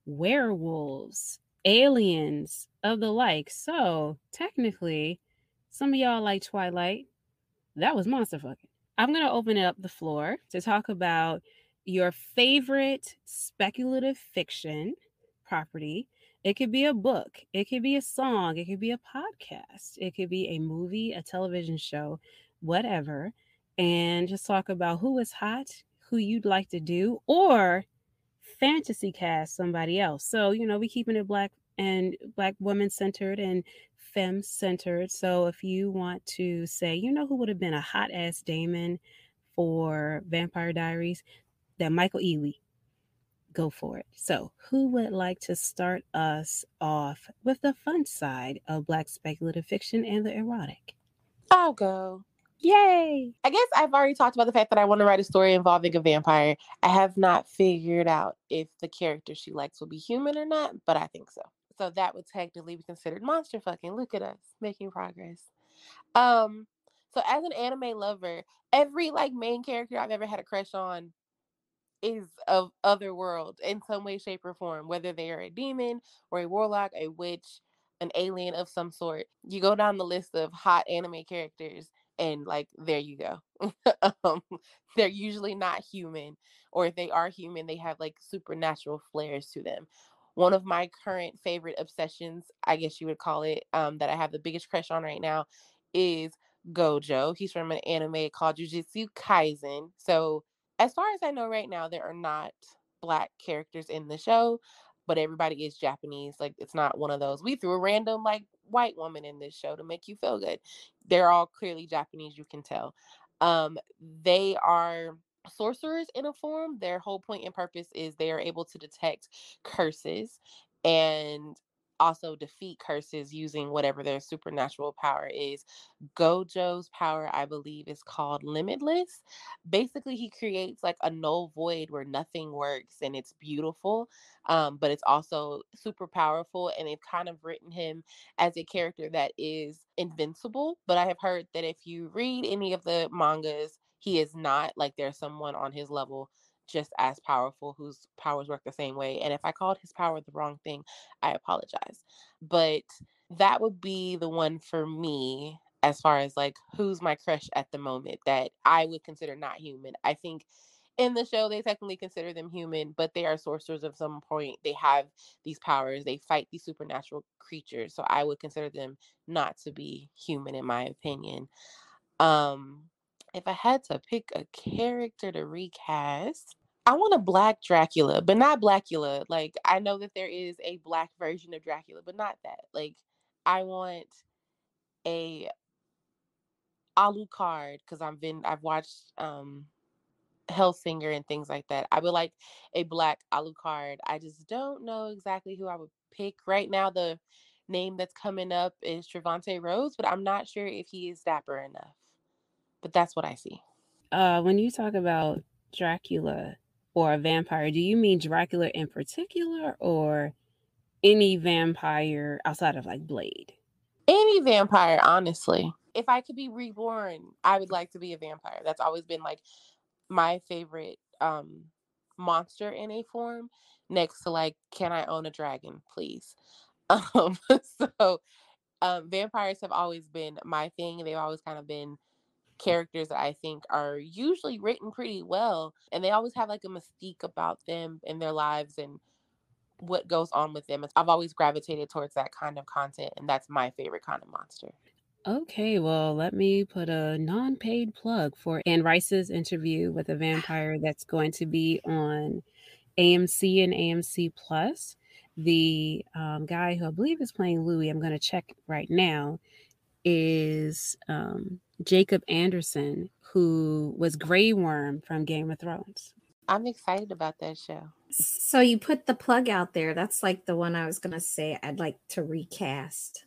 werewolves, aliens, of the like. So technically, some of y'all like Twilight. That was monster fucking. I'm to open up the floor to talk about your favorite speculative fiction property. It could be a book, it could be a song, it could be a podcast, it could be a movie, a television show, whatever. And just talk about who is hot, who you'd like to do, or fantasy cast somebody else. So, you know, we keeping it black and black women centered and femme centered. So if you want to say, you know, who would have been a hot ass Damon for Vampire Diaries, that Michael Ealy. Go for it. So, who would like to start us off with the fun side of Black speculative fiction and the erotic? I'll go. Yay! I guess I've already talked about the fact that I want to write a story involving a vampire. I have not figured out if the character she likes will be human or not, but I think so. So that would technically be considered monster fucking. Look at us making progress. Um, so as an anime lover, every like main character I've ever had a crush on is of other world in some way, shape, or form, whether they are a demon or a warlock, a witch, an alien of some sort. You go down the list of hot anime characters, and like there you go. um, they're usually not human, or if they are human, they have like supernatural flares to them. One of my current favorite obsessions, I guess you would call it, um, that I have the biggest crush on right now, is Gojo. He's from an anime called Jujutsu Kaisen. So as far as I know right now, there are not black characters in the show, but everybody is Japanese. Like it's not one of those. We threw a random like white woman in this show to make you feel good. They're all clearly Japanese, you can tell. Um, they are sorcerers in a form. Their whole point and purpose is they are able to detect curses and also defeat curses using whatever their supernatural power is. Gojo's power, I believe, is called Limitless. Basically, he creates like a null void where nothing works and it's beautiful, um, but it's also super powerful. And they've kind of written him as a character that is invincible. But I have heard that if you read any of the mangas, he is not like there's someone on his level just as powerful whose powers work the same way. And if I called his power the wrong thing, I apologize. But that would be the one for me as far as like who's my crush at the moment that I would consider not human. I think in the show they technically consider them human but they are sorcerers of some point they have these powers they fight these supernatural creatures so i would consider them not to be human in my opinion um if i had to pick a character to recast i want a black dracula but not blackula like i know that there is a black version of dracula but not that like i want a alucard because i've been i've watched um Hellsing and things like that. I would like a black Alucard. I just don't know exactly who I would pick right now. The name that's coming up is Trevante Rhodes, but I'm not sure if he is dapper enough. But that's what I see. Uh, when you talk about Dracula or a vampire, do you mean Dracula in particular or any vampire outside of like Blade? Any vampire, honestly. If I could be reborn, I would like to be a vampire. That's always been like my favorite um monster in a form next to like can i own a dragon please um so um vampires have always been my thing they've always kind of been characters that i think are usually written pretty well and they always have like a mystique about them and their lives and what goes on with them i've always gravitated towards that kind of content and that's my favorite kind of monster Okay, well, let me put a non paid plug for Anne Rice's interview with a vampire that's going to be on AMC and AMC Plus. The um, guy who I believe is playing Louis, I'm going to check right now, is um, Jacob Anderson, who was Grey Worm from Game of Thrones. i'm excited about that show So you put the plug out there. That's like the one I was gonna say I'd like to recast.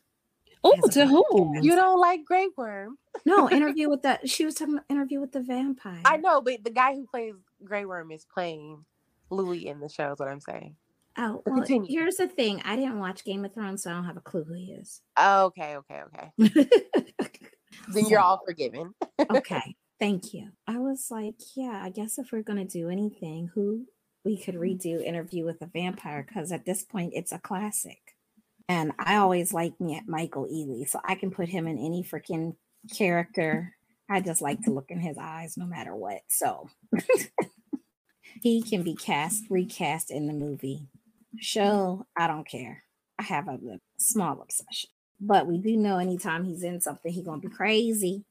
Oh, to whom? podcast. you don't like Grey Worm No, interview with that. she was talking about interview with the vampire. I know, but the guy who plays Grey Worm is playing Louis in the show. Is what I'm saying. Oh, well, continue. here's the thing. I didn't watch Game of Thrones, so I don't have a clue who he is. Okay, okay, okay. Then you're all forgiven. okay, thank you. I was like, yeah, I guess if we're gonna do anything, who we could redo Interview with a Vampire because at this point it's a classic. And I always like me at Michael Ealy, so I can put him in any freaking character. I just like to look in his eyes no matter what. So he can be cast, recast in the movie. Show, I don't care. I have a small obsession. But we do know anytime he's in something, he's gonna be crazy.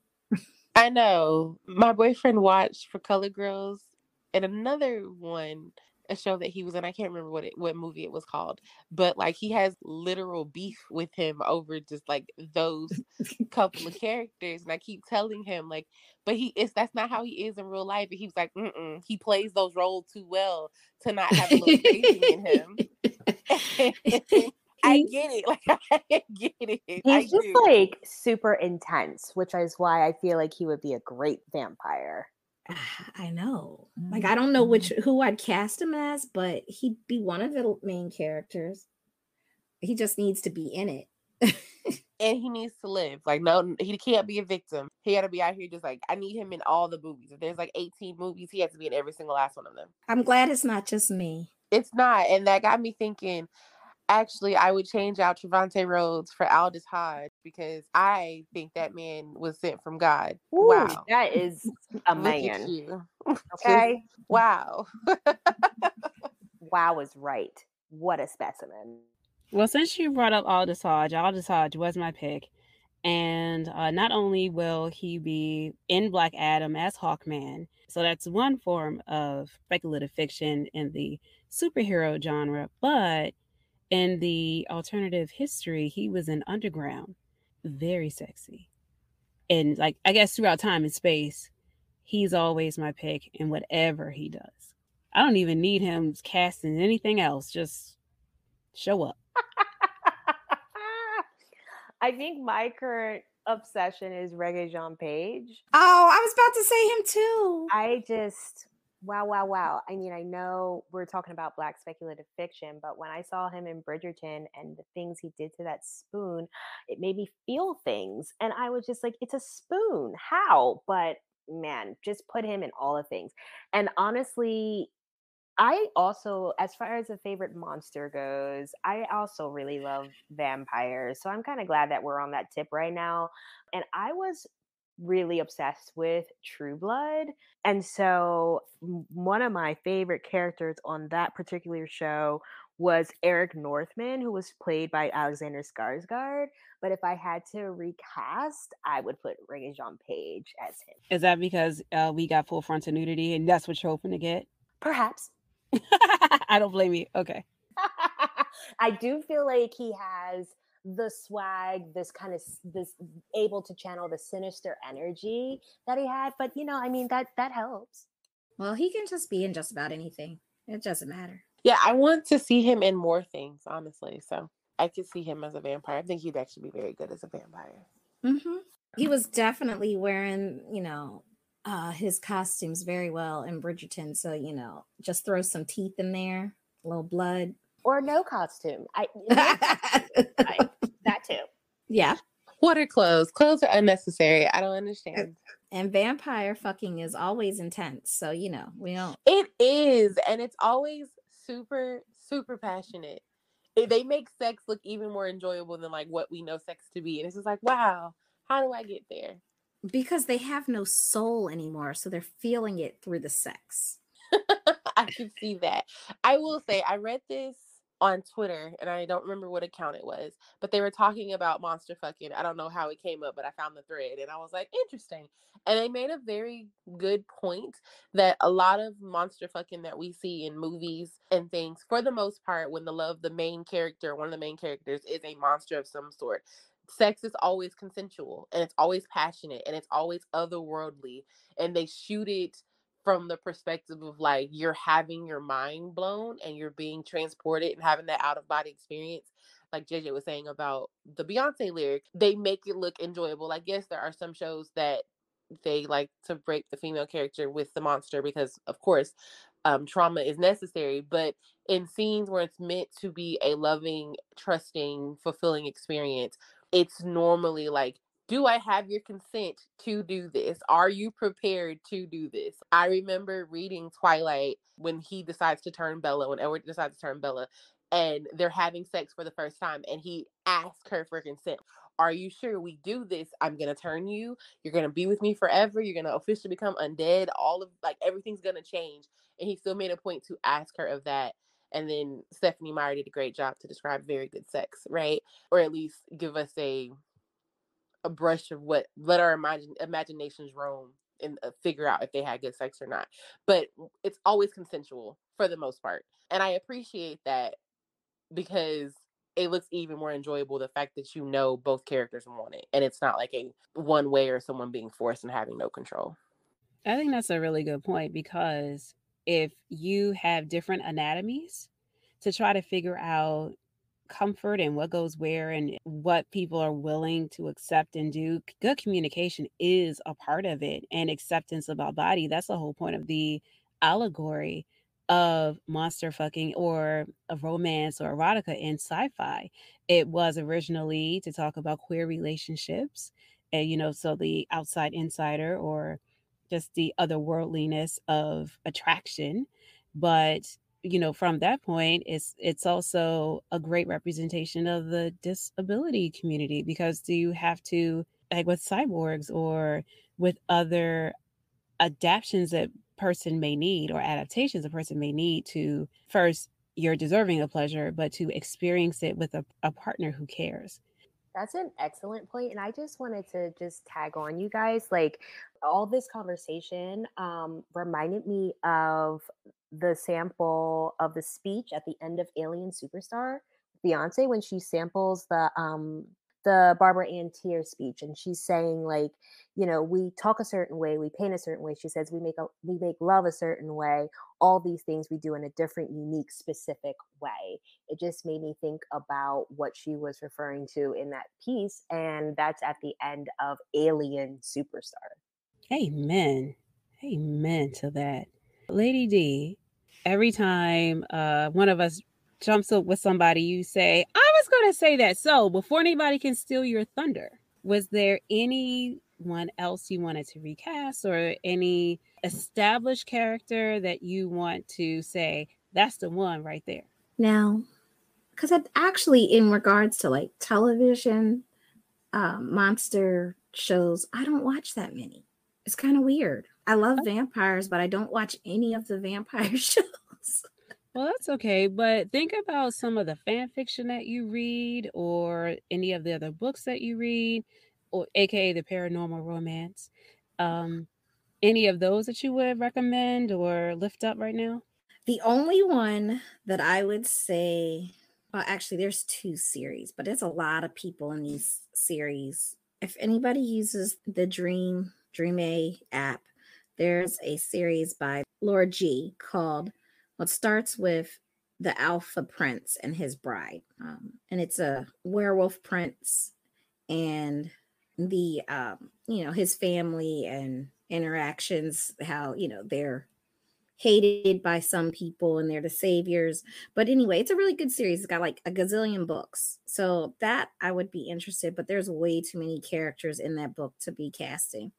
I know. My boyfriend watched for Colored Girls and another one, a show that he was in. I can't remember what it, what movie it was called, but like he has literal beef with him over just like those couple of characters. And I keep telling him like, but he is that's not how he is in real life. And he was like, Mm-mm, he plays those roles too well to not have a little crazy in him. I get it. Like I get it. I He's just do. like super intense, which is why I feel like he would be a great vampire. Ah, I know. Like I don't know which Mm-hmm. who I'd cast him as, but he'd be one of the main characters. He just needs to be in it. and he needs to live. Like, no, he can't be a victim. He got to be out here just like I need him in all the movies. If there's like 18 movies, he has to be in every single last one of them. I'm glad it's not just me. It's not, and that got me thinking. Actually, I would change out Trevante Rhodes for Aldis Hodge because I think that man was sent from God. Ooh, wow, that is a Look at man. you. Okay, Wow. wow is right. What a specimen. Well, since you brought up Aldis Hodge, Aldis Hodge was my pick. And uh, not only will he be in Black Adam as Hawkman, so that's one form of speculative fiction in the superhero genre, but in the alternative history, he was an Underground, very sexy. And like, I guess throughout time and space, he's always my pick in whatever he does. I don't even need him cast in anything else, just show up. I think my current obsession is Regé-Jean Page. Oh, I was about to say him too. I just wow, wow, wow. I mean, I know we're talking about black speculative fiction, but when I saw him in Bridgerton and the things he did to that spoon, it made me feel things. And I was just like, it's a spoon. How? But man, just put him in all the things. And honestly, I also, as far as a favorite monster goes, I also really love vampires. So I'm kind of glad that we're on that tip right now. And I was really obsessed with True Blood. And so, one of my favorite characters on that particular show was Eric Northman, who was played by Alexander Skarsgård. But if I had to recast, I would put Regé-Jean Page as him. Is that because uh, we got full frontal nudity and that's what you're hoping to get? Perhaps. I don't blame you. Okay. I do feel like he has the swag, this kind of this able to channel the sinister energy that he had. But you know, I mean that that helps. Well, he can just be in just about anything. It doesn't matter. Yeah, I want to see him in more things, honestly. So I could see him as a vampire. I think he'd actually be very good as a vampire. hmm He was definitely wearing, you know, uh, his costumes very well in Bridgerton. So you know, just throw some teeth in there, a little blood. Or no costume. I, I that too. yeah. What are clothes? Clothes are unnecessary. I don't understand. And vampire fucking is always intense. So you know, we don't. It is, and it's always super, super passionate. It- they make sex look even more enjoyable than like what we know sex to be, and it's just like, wow, how do I get there? because they have no soul anymore so they're feeling it through the sex I can see that. I will say, I read this on Twitter, and I don't remember what account it was, but they were talking about monster fucking. I don't know how it came up, but I found the thread, and I was like, interesting. And they made a very good point that a lot of monster fucking that we see in movies and things, for the most part, when the love, the main character, one of the main characters, is a monster of some sort. Sex is always consensual and it's always passionate and it's always otherworldly. And they shoot it from the perspective of like you're having your mind blown and you're being transported and having that out of body experience like JJ was saying about the Beyonce lyric, they make it look enjoyable. I guess there are some shows that they like to break the female character with the monster because, of course, um, trauma is necessary. But in scenes where it's meant to be a loving, trusting, fulfilling experience, it's normally like, do I have your consent to do this? Are you prepared to do this? I remember reading Twilight when he decides to turn Bella, when Edward decides to turn Bella, and they're having sex for the first time, and he asks her for consent. Are you sure we do this? I'm gonna turn you. You're gonna be with me forever. You're gonna officially become undead. All of like everything's gonna change. And he still made a point to ask her of that. And then Stephenie Meyer did a great job to describe very good sex, right? Or at least give us a a brush of what let our imagine imaginations roam and uh, figure out if they had good sex or not. But it's always consensual for the most part, and I appreciate that because it looks even more enjoyable the fact that you know both characters want it, and it's not like a one way or someone being forced and having no control. I think that's a really good point because if you have different anatomies to try to figure out comfort and what goes where and what people are willing to accept and do, good communication is a part of it and acceptance about body. That's the whole point of the allegory of monster fucking or a romance or erotica in sci-fi. It was originally to talk about queer relationships and you know, so the outside insider or just the otherworldliness of attraction. But you know, from that point, it's it's also a great representation of the disability community because do you have to like with cyborgs or with other adaptations that person may need or adaptations a person may need to first you're deserving of pleasure, but to experience it with a, a partner who cares. That's an excellent point, and I just wanted to just tag on you guys. Like all this conversation um, reminded me of the sample of the speech at the end of Alien Superstar, Beyonce, when she samples the um, the Barbara Ann Teer speech, and she's saying like, you know, we talk a certain way, we paint a certain way. She says we make a we make love a certain way. All these things we do in a different, unique, specific way. It just made me think about what she was referring to in that piece, and that's at the end of Alien Superstar. Amen. Amen to that. Lady D, every time uh, one of us jumps up with somebody, you say, I was going to say that. So before anybody can steal your thunder, was there anyone else you wanted to recast or any established character that you want to say, that's the one right there? Now, because actually, in regards to like television, um, monster shows, I don't watch that many. It's kind of weird. I love vampires, but I don't watch any of the vampire shows. Well, that's okay, but think about some of the fan fiction that you read or any of the other books that you read, or aka the paranormal romance. Um, any of those that you would recommend or lift up right now? The only one that I would say, well, actually, there's two series, but there's a lot of people in these series. If anybody uses the Dream Dreame app, there's a series by Lord G called What Starts with the Alpha Prince and His Bride. Um, and it's a werewolf prince and the um, you know, his family and interactions, how you know they're hated by some people and they're the saviors. But anyway, it's a really good series. It's got like a gazillion books. So that I would be interested, but there's way too many characters in that book to be casting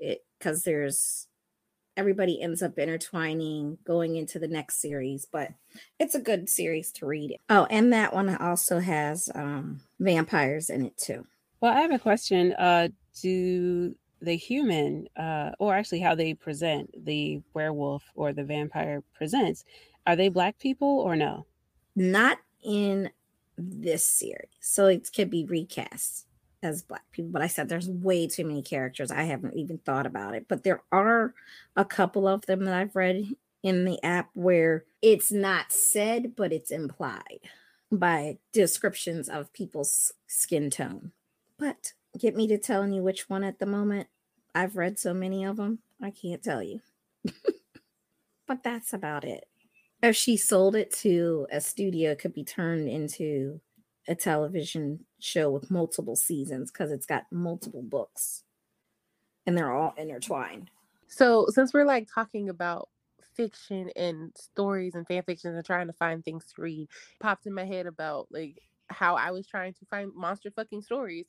it because there's everybody ends up intertwining going into the next series but it's a good series to read oh and that one also has um vampires in it too well i have a question uh do the human uh or actually how they present the werewolf or the vampire presents are they black people or no? Not in this series. So it could be recast as black people but i said there's way too many characters. I haven't even thought about it but there are a couple of them that i've read in the app where it's not said but it's implied by descriptions of people's skin tone. But get me to telling you which one at the moment. I've read so many of them, I can't tell you. but that's about it. If she sold it to a studio, it could be turned into a television show with multiple seasons because it's got multiple books and they're all intertwined. So, since we're like talking about fiction and stories and fan fiction and trying to find things to read, popped in my head about like how I was trying to find monster fucking stories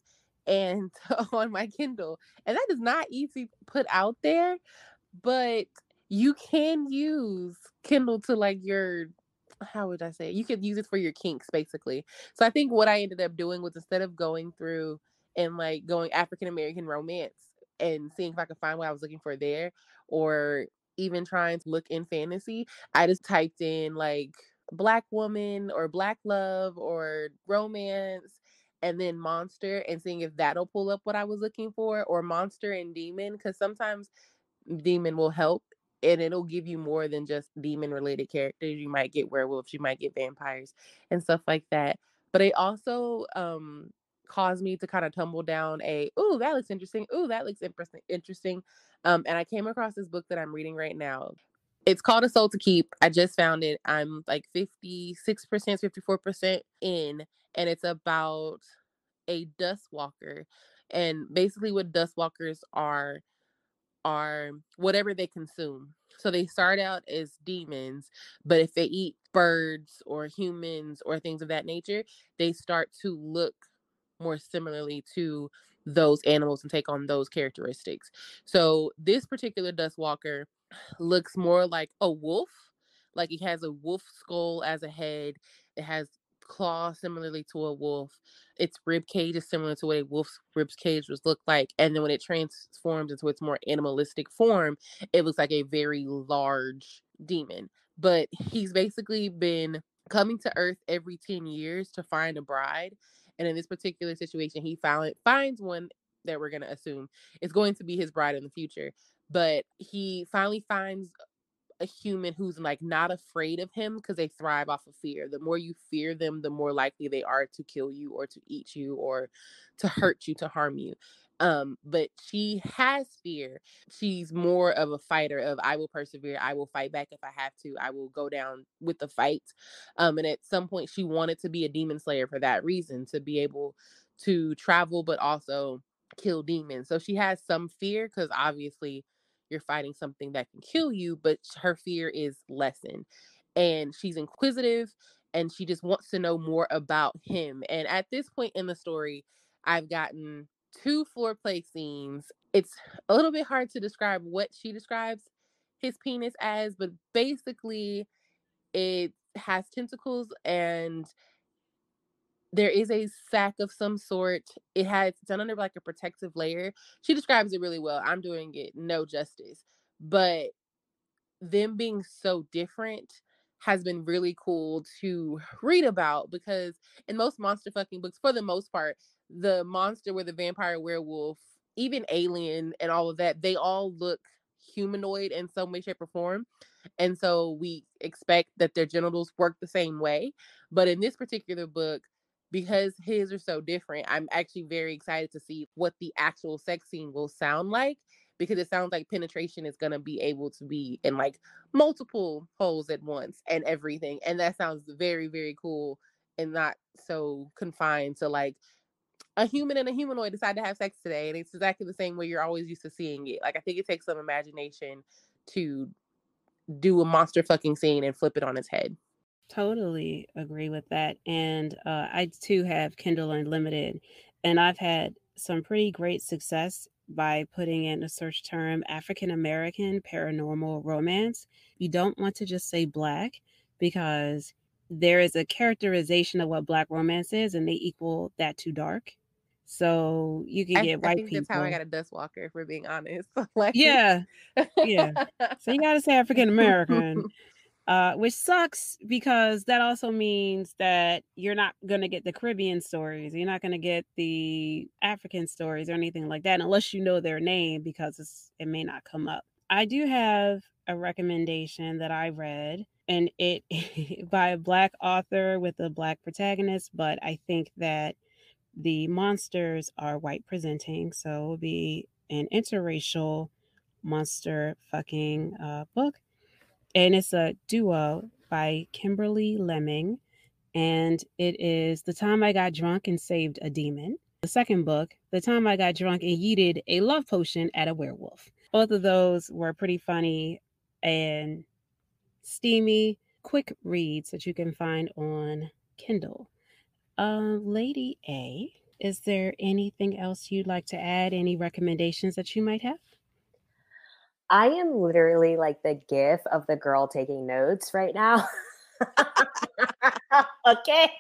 and on my Kindle. And that is not easy put out there, but you can use Kindle to like your how would I say? It? You could use it for your kinks basically. So I think what I ended up doing was instead of going through and like going African American romance and seeing if I could find what I was looking for there or even trying to look in fantasy, I just typed in like black woman or black love or romance and then monster and seeing if that'll pull up what I was looking for or monster and demon because sometimes demon will help and it'll give you more than just demon related characters. You might get werewolves, you might get vampires and stuff like that. But it also um caused me to kind of tumble down a oh that looks interesting. Oh, that looks interesting interesting. Um and I came across this book that I'm reading right now. It's called A Soul to Keep. I just found it. I'm like 56%, 54% in and it's about a Duskwalker. And basically, what Duskwalkers are are whatever they consume. So they start out as demons, but if they eat birds or humans or things of that nature, they start to look more similarly to those animals and take on those characteristics. So this particular Duskwalker looks more like a wolf, like he has a wolf skull as a head. It has claw similarly to a wolf. Its rib cage is similar to what a wolf's rib cage was look like. And then when it transforms into its more animalistic form, it looks like a very large demon. But he's basically been coming to Earth every 10 years to find a bride. And in this particular situation, he found finds one that we're gonna assume is going to be his bride in the future. But he finally finds a human who's like not afraid of him because they thrive off of fear. The more you fear them, the more likely they are to kill you or to eat you or to hurt you, to harm you. Um, but she has fear. She's more of a fighter of I will persevere, I will fight back if I have to, I will go down with the fight. Um, and at some point she wanted to be a demon slayer for that reason, to be able to travel but also kill demons. So she has some fear because obviously you're fighting something that can kill you, but her fear is lessened. And she's inquisitive and she just wants to know more about him. And at this point in the story, I've gotten two foreplay scenes. It's a little bit hard to describe what she describes his penis as, but basically, it has tentacles and there is a sack of some sort. It has done under like a protective layer. She describes it really well. I'm doing it no justice. But them being so different has been really cool to read about because in most monster fucking books, for the most part, the monster with the vampire werewolf, even alien and all of that, they all look humanoid in some way, shape, or form. And so we expect that their genitals work the same way. But in this particular book, because his are so different, I'm actually very excited to see what the actual sex scene will sound like because it sounds like penetration is going to be able to be in like multiple holes at once and everything. And that sounds very, very cool and not so confined to like a human and a humanoid decide to have sex today. And it's exactly the same way you're always used to seeing it. Like, I think it takes some imagination to do a monster fucking scene and flip it on its head. Totally agree with that. And uh, I too have Kindle Unlimited, and I've had some pretty great success by putting in a search term African American paranormal romance. You don't want to just say black because there is a characterization of what black romance is, and they equal that to dark. So you can get I white think people. that's how I got a Duskwalker, if we're being honest. like, Yeah, yeah. So you got to say African American, uh, which sucks because that also means that you're not going to get the Caribbean stories. You're not going to get the African stories or anything like that unless you know their name because it may not come up. I do have a recommendation that I read, and it by a black author with a black protagonist, but I think that the monsters are white presenting, so it will be an interracial monster fucking uh, book and it's a duo by Kimberly Lemming, and it is The Time I Got Drunk and Saved a Demon. The second book, The Time I Got Drunk and Yeeted a Love Potion at a Werewolf. Both of those were pretty funny and steamy, quick reads that you can find on Kindle. Uh, Lady A, is there anything else you'd like to add? Any recommendations that you might have? I am literally like the gif of the girl taking notes right now. okay.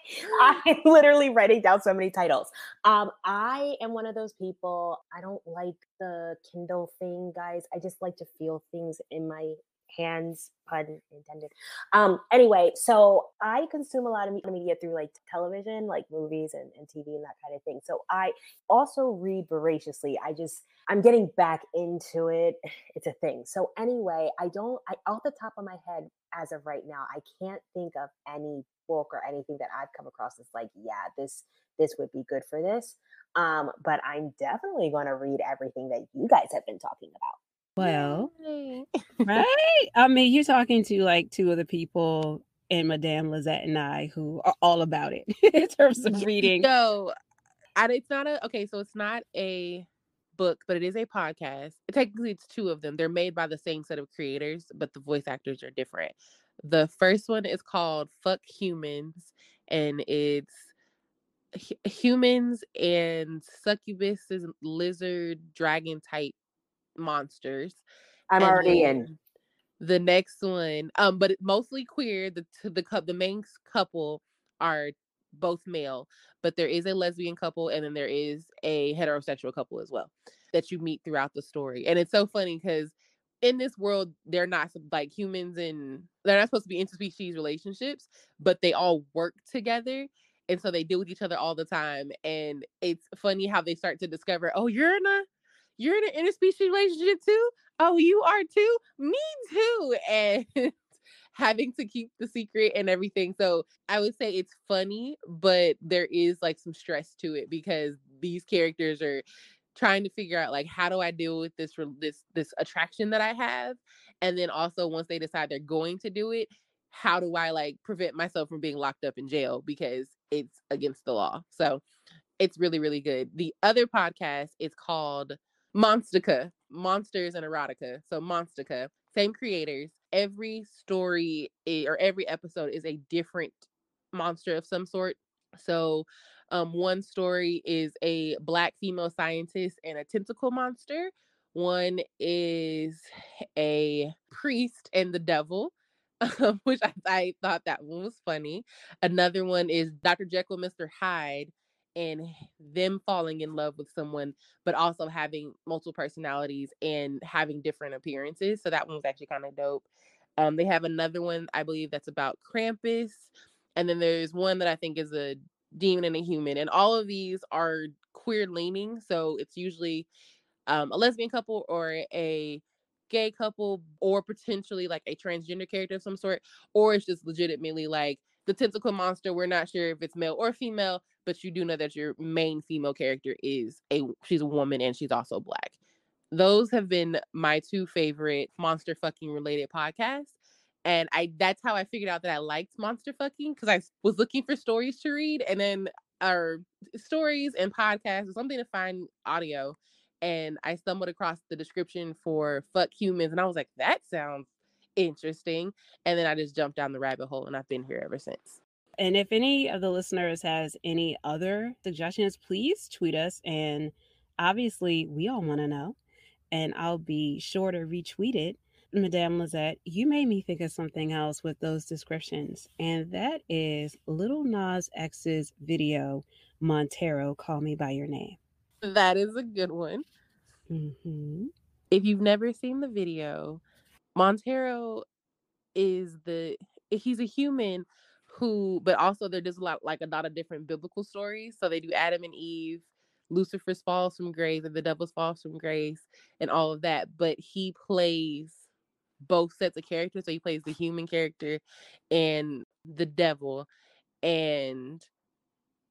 I'm literally writing down so many titles. Um, I am one of those people, I don't like the Kindle thing, guys. I just like to feel things in my hands, pun intended. Um, anyway, so I consume a lot of media through like television, like movies and, and TV and that kind of thing. So I also read voraciously. I just I'm getting back into it. It's a thing. So anyway, I don't I off the top of my head as of right now, I can't think of any book or anything that I've come across that's like, yeah, this this would be good for this. Um, but I'm definitely going to read everything that you guys have been talking about. Well, right? I mean, you're talking to like two of the people and Madame Lizette and I who are all about it in terms of reading. So, and it's not a okay. So it's not a book, but it is a podcast. Technically, it's two of them. They're made by the same set of creators, but the voice actors are different. The first one is called "Fuck Humans," and it's humans and succubuses, lizard, dragon type monsters. I'm And already in. The next one, um, but mostly queer. The t- the cou- the main couple are both male, but there is a lesbian couple and then there is a heterosexual couple as well that you meet throughout the story. And it's so funny because in this world, they're not like humans and they're not supposed to be interspecies relationships, but they all work together. And so they deal with each other all the time. And it's funny how they start to discover, oh, you're in a you're in an interspecies relationship too? Oh, you are too? Me too. And having to keep the secret and everything. So I would say it's funny, but there is like some stress to it because these characters are trying to figure out like how do I deal with this this this attraction that I have, and then also once they decide they're going to do it, how do I like prevent myself from being locked up in jail because it's against the law. So it's really really good. The other podcast is called Monstica, Monsters and Erotica. So Monstica, same creators. Every story or every episode is a different monster of some sort. So um, one story is a black female scientist and a tentacle monster. One is a priest and the devil. which I, I thought that one was funny. Another one is Dr. Jekyll, Mr. Hyde, and them falling in love with someone, but also having multiple personalities and having different appearances. So that one was actually kind of dope. Um, they have another one, I believe, that's about Krampus. And then there's one that I think is a demon and a human. And all of these are queer leaning. So it's usually um, a lesbian couple or a gay couple or potentially like a transgender character of some sort, or it's just legitimately like the tentacle monster. We're not sure if it's male or female, but you do know that your main female character is a she's a woman and she's also black. Those have been my two favorite monster fucking related podcasts. And I that's how I figured out that I liked monster fucking because I was looking for stories to read and then or stories and podcasts or something to find audio and I stumbled across the description for fuck humans and I was like, that sounds interesting. And then I just jumped down the rabbit hole and I've been here ever since. And if any of the listeners has any other suggestions, please tweet us. And obviously, we all want to know. And I'll be sure to retweet it. Madame Lizette, you made me think of something else with those descriptions, and that is Lil Nas X's video, Montero, Call Me By Your Name. That is a good one. Mm-hmm. If you've never seen the video, Montero is the he's a human who, but also there does a lot like a lot of different biblical stories. So they do Adam and Eve, Lucifer's falls from grace, and the devil's falls from grace, and all of that. But he plays both sets of characters. So he plays the human character and the devil, and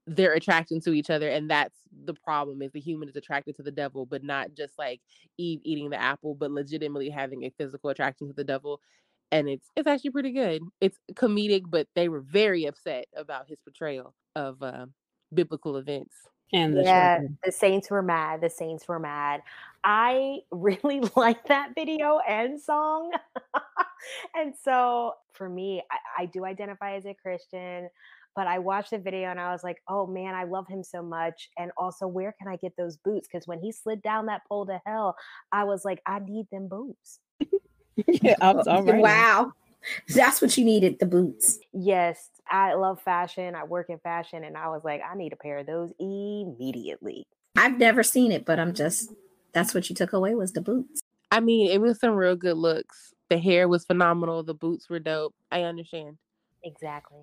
they're attracted to each other and that's the problem is the human is attracted to the devil but not just like eve eating the apple but legitimately having a physical attraction to the devil and it's it's actually pretty good it's comedic but they were very upset about his portrayal of uh, biblical events and the yeah, children. the Saints were mad. The Saints were mad. I really like that video and song. and so for me, I, I do identify as a Christian, but I watched the video and I was like, oh man, I love him so much. And also, where can I get those boots? Because when he slid down that pole to hell, I was like, I need them boots. yeah, I was all right. Wow. That's what you needed, the boots. Yes, I love fashion. I work in fashion, and I was like, I need a pair of those immediately. I've never seen it, but I'm just that's what you took away was the boots. i mean it was some real good looks the hair was phenomenal the boots were dope i understand Exactly.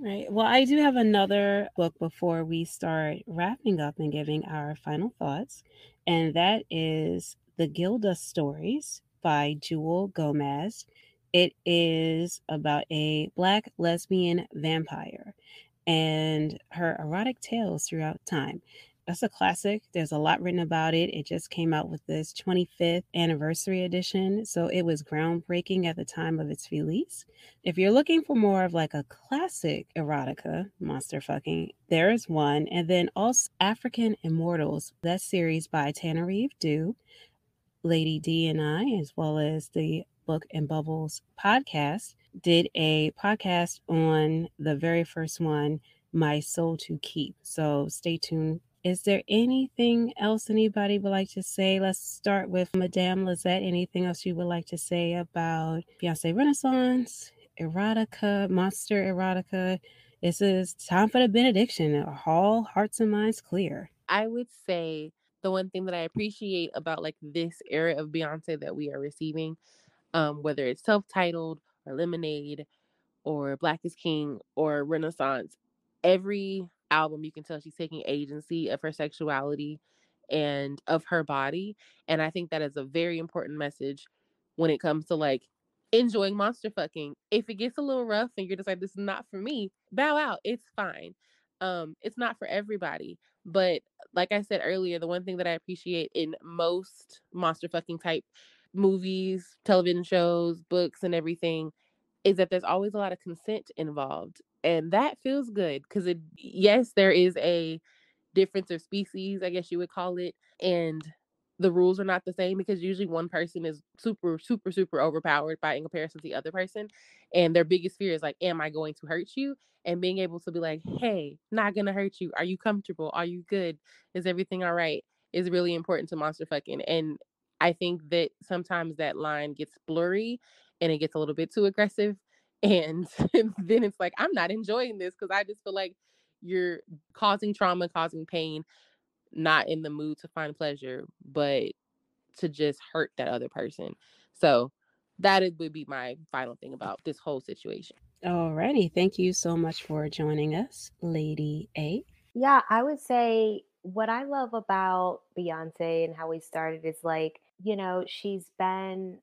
Right. Well, I do have another book before we start wrapping up and giving our final thoughts, and that is The Gilda Stories by Jewelle Gomez. It is about a black lesbian vampire and her erotic tales throughout time. That's a classic. There's a lot written about it. It just came out with this 25th anniversary edition. So it was groundbreaking at the time of its release. If you're looking for more of like a classic erotica, monster fucking, there is one. And then also African Immortals, that series by Tananarive Due, Lady D and I, as well as the Book and Bubbles podcast, did a podcast on the very first one, My Soul to Keep. So stay tuned. Is there anything else anybody would like to say? Let's start with Madame Lizette. Anything else you would like to say about Beyonce Renaissance, erotica, monster erotica? This is time for the benediction. All hearts and minds clear. I would say the one thing that I appreciate about like this era of Beyonce that we are receiving, um, whether it's self-titled or Lemonade or Black is King or Renaissance, every album you can tell she's taking agency of her sexuality and of her body. And I think that is a very important message when it comes to like enjoying monster fucking. If it gets a little rough and you're just like, this is not for me, bow out. It's fine. Um, it's not for everybody. But like I said earlier, the one thing that I appreciate in most monster fucking type movies, television shows, books, and everything is that there's always a lot of consent involved. And that feels good because it yes, there is a difference of species, I guess you would call it. And the rules are not the same because usually one person is super, super, super overpowered by in comparison to the other person. And their biggest fear is like, Am I going to hurt you? And being able to be like, Hey, not gonna hurt you. Are you comfortable? Are you good? Is everything all right? Is really important to monster fucking. And I think that sometimes that line gets blurry and it gets a little bit too aggressive. And then it's like, I'm not enjoying this because I just feel like you're causing trauma, causing pain, not in the mood to find pleasure, but to just hurt that other person. So that is, would be my final thing about this whole situation. Alrighty. Thank you so much for joining us, Lady A. Yeah, I would say what I love about Beyonce and how we started is like, you know, she's been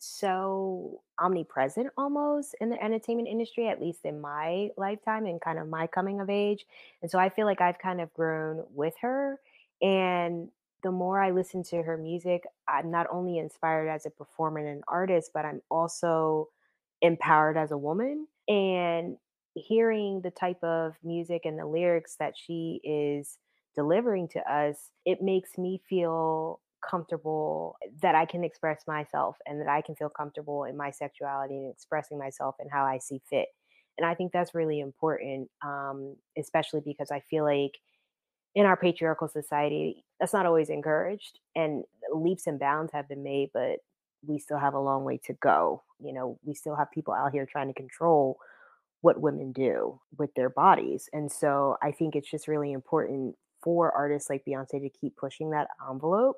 so omnipresent almost in the entertainment industry, at least in my lifetime and kind of my coming of age. And so I feel like I've kind of grown with her. And the more I listen to her music, I'm not only inspired as a performer and an artist, but I'm also empowered as a woman. And hearing the type of music and the lyrics that she is delivering to us, it makes me feel comfortable that I can express myself and that I can feel comfortable in my sexuality and expressing myself and how I see fit. And I think that's really important, um, especially because I feel like in our patriarchal society, that's not always encouraged. And leaps and bounds have been made, but we still have a long way to go. You know, we still have people out here trying to control what women do with their bodies. And so I think it's just really important for artists like Beyonce to keep pushing that envelope.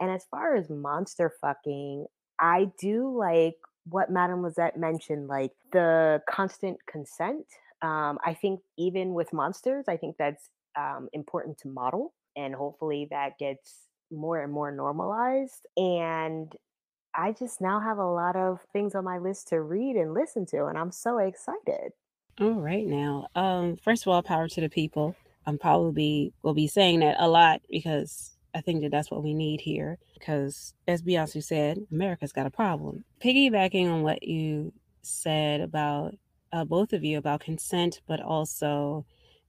And as far as monster fucking, I do like what Madame Lisette mentioned, like the constant consent. Um, I think even with monsters, I think that's um, important to model, and hopefully that gets more and more normalized. And I just now have a lot of things on my list to read and listen to, and I'm so excited. All right, now, um, first of all, power to the people. I'm probably will be saying that a lot because I think that that's what we need here. Because as Beyonce said, America's got a problem. Piggybacking on what you said about uh, both of you about consent, but also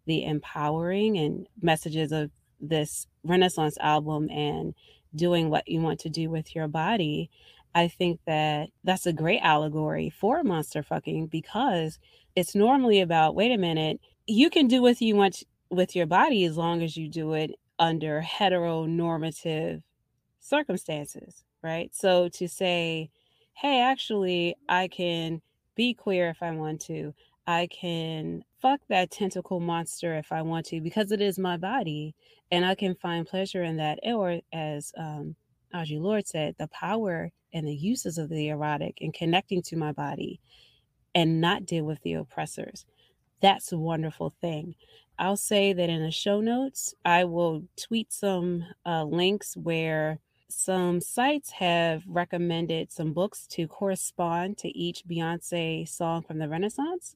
the empowering and messages of this Renaissance album and doing what you want to do with your body. I think that that's a great allegory for monster fucking because it's normally about wait a minute, you can do what you want with your body as long as you do it under heteronormative circumstances, right? So to say, hey, actually, I can be queer if I want to, I can fuck that tentacle monster if I want to because it is my body and I can find pleasure in that. Or, as um, Audre Lorde said, the power and the uses of the erotic and connecting to my body and not deal with the oppressors. That's a wonderful thing. I'll say that in the show notes, I will tweet some uh, links where some sites have recommended some books to correspond to each Beyonce song from the Renaissance,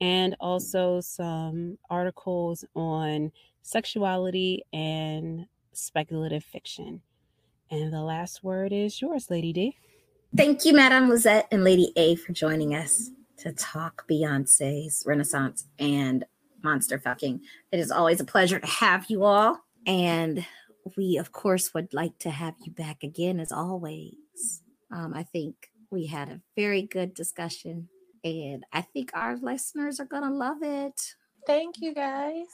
and also some articles on sexuality and speculative fiction. And the last word is yours, Lady D. Thank you, Madame Lisette and Lady A, for joining us to talk Beyonce's Renaissance and monster fucking. It is always a pleasure to have you all. And we, of course, would like to have you back again as always. Um, I think we had a very good discussion, and I think our listeners are going to love it. Thank you guys.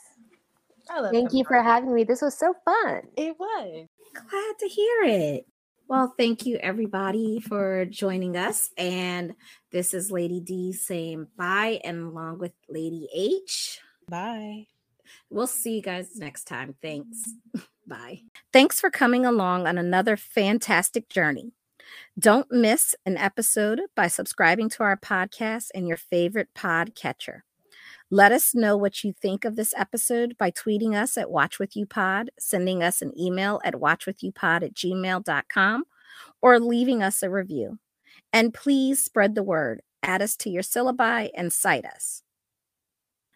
I love Thank you for having me. This was so fun. It was. Glad to hear it. Well, thank you everybody for joining us. And this is Lady D saying bye, and along with Lady H. Bye. We'll see you guys next time. Thanks. Bye. Thanks for coming along on another fantastic journey. Don't miss an episode by subscribing to our podcast in your favorite pod catcher. Let us know what you think of this episode by tweeting us at WatchWithYouPod, sending us an email at watchwithyoupod at gmail.com, or leaving us a review. And please spread the word. Add us to your syllabi and cite us.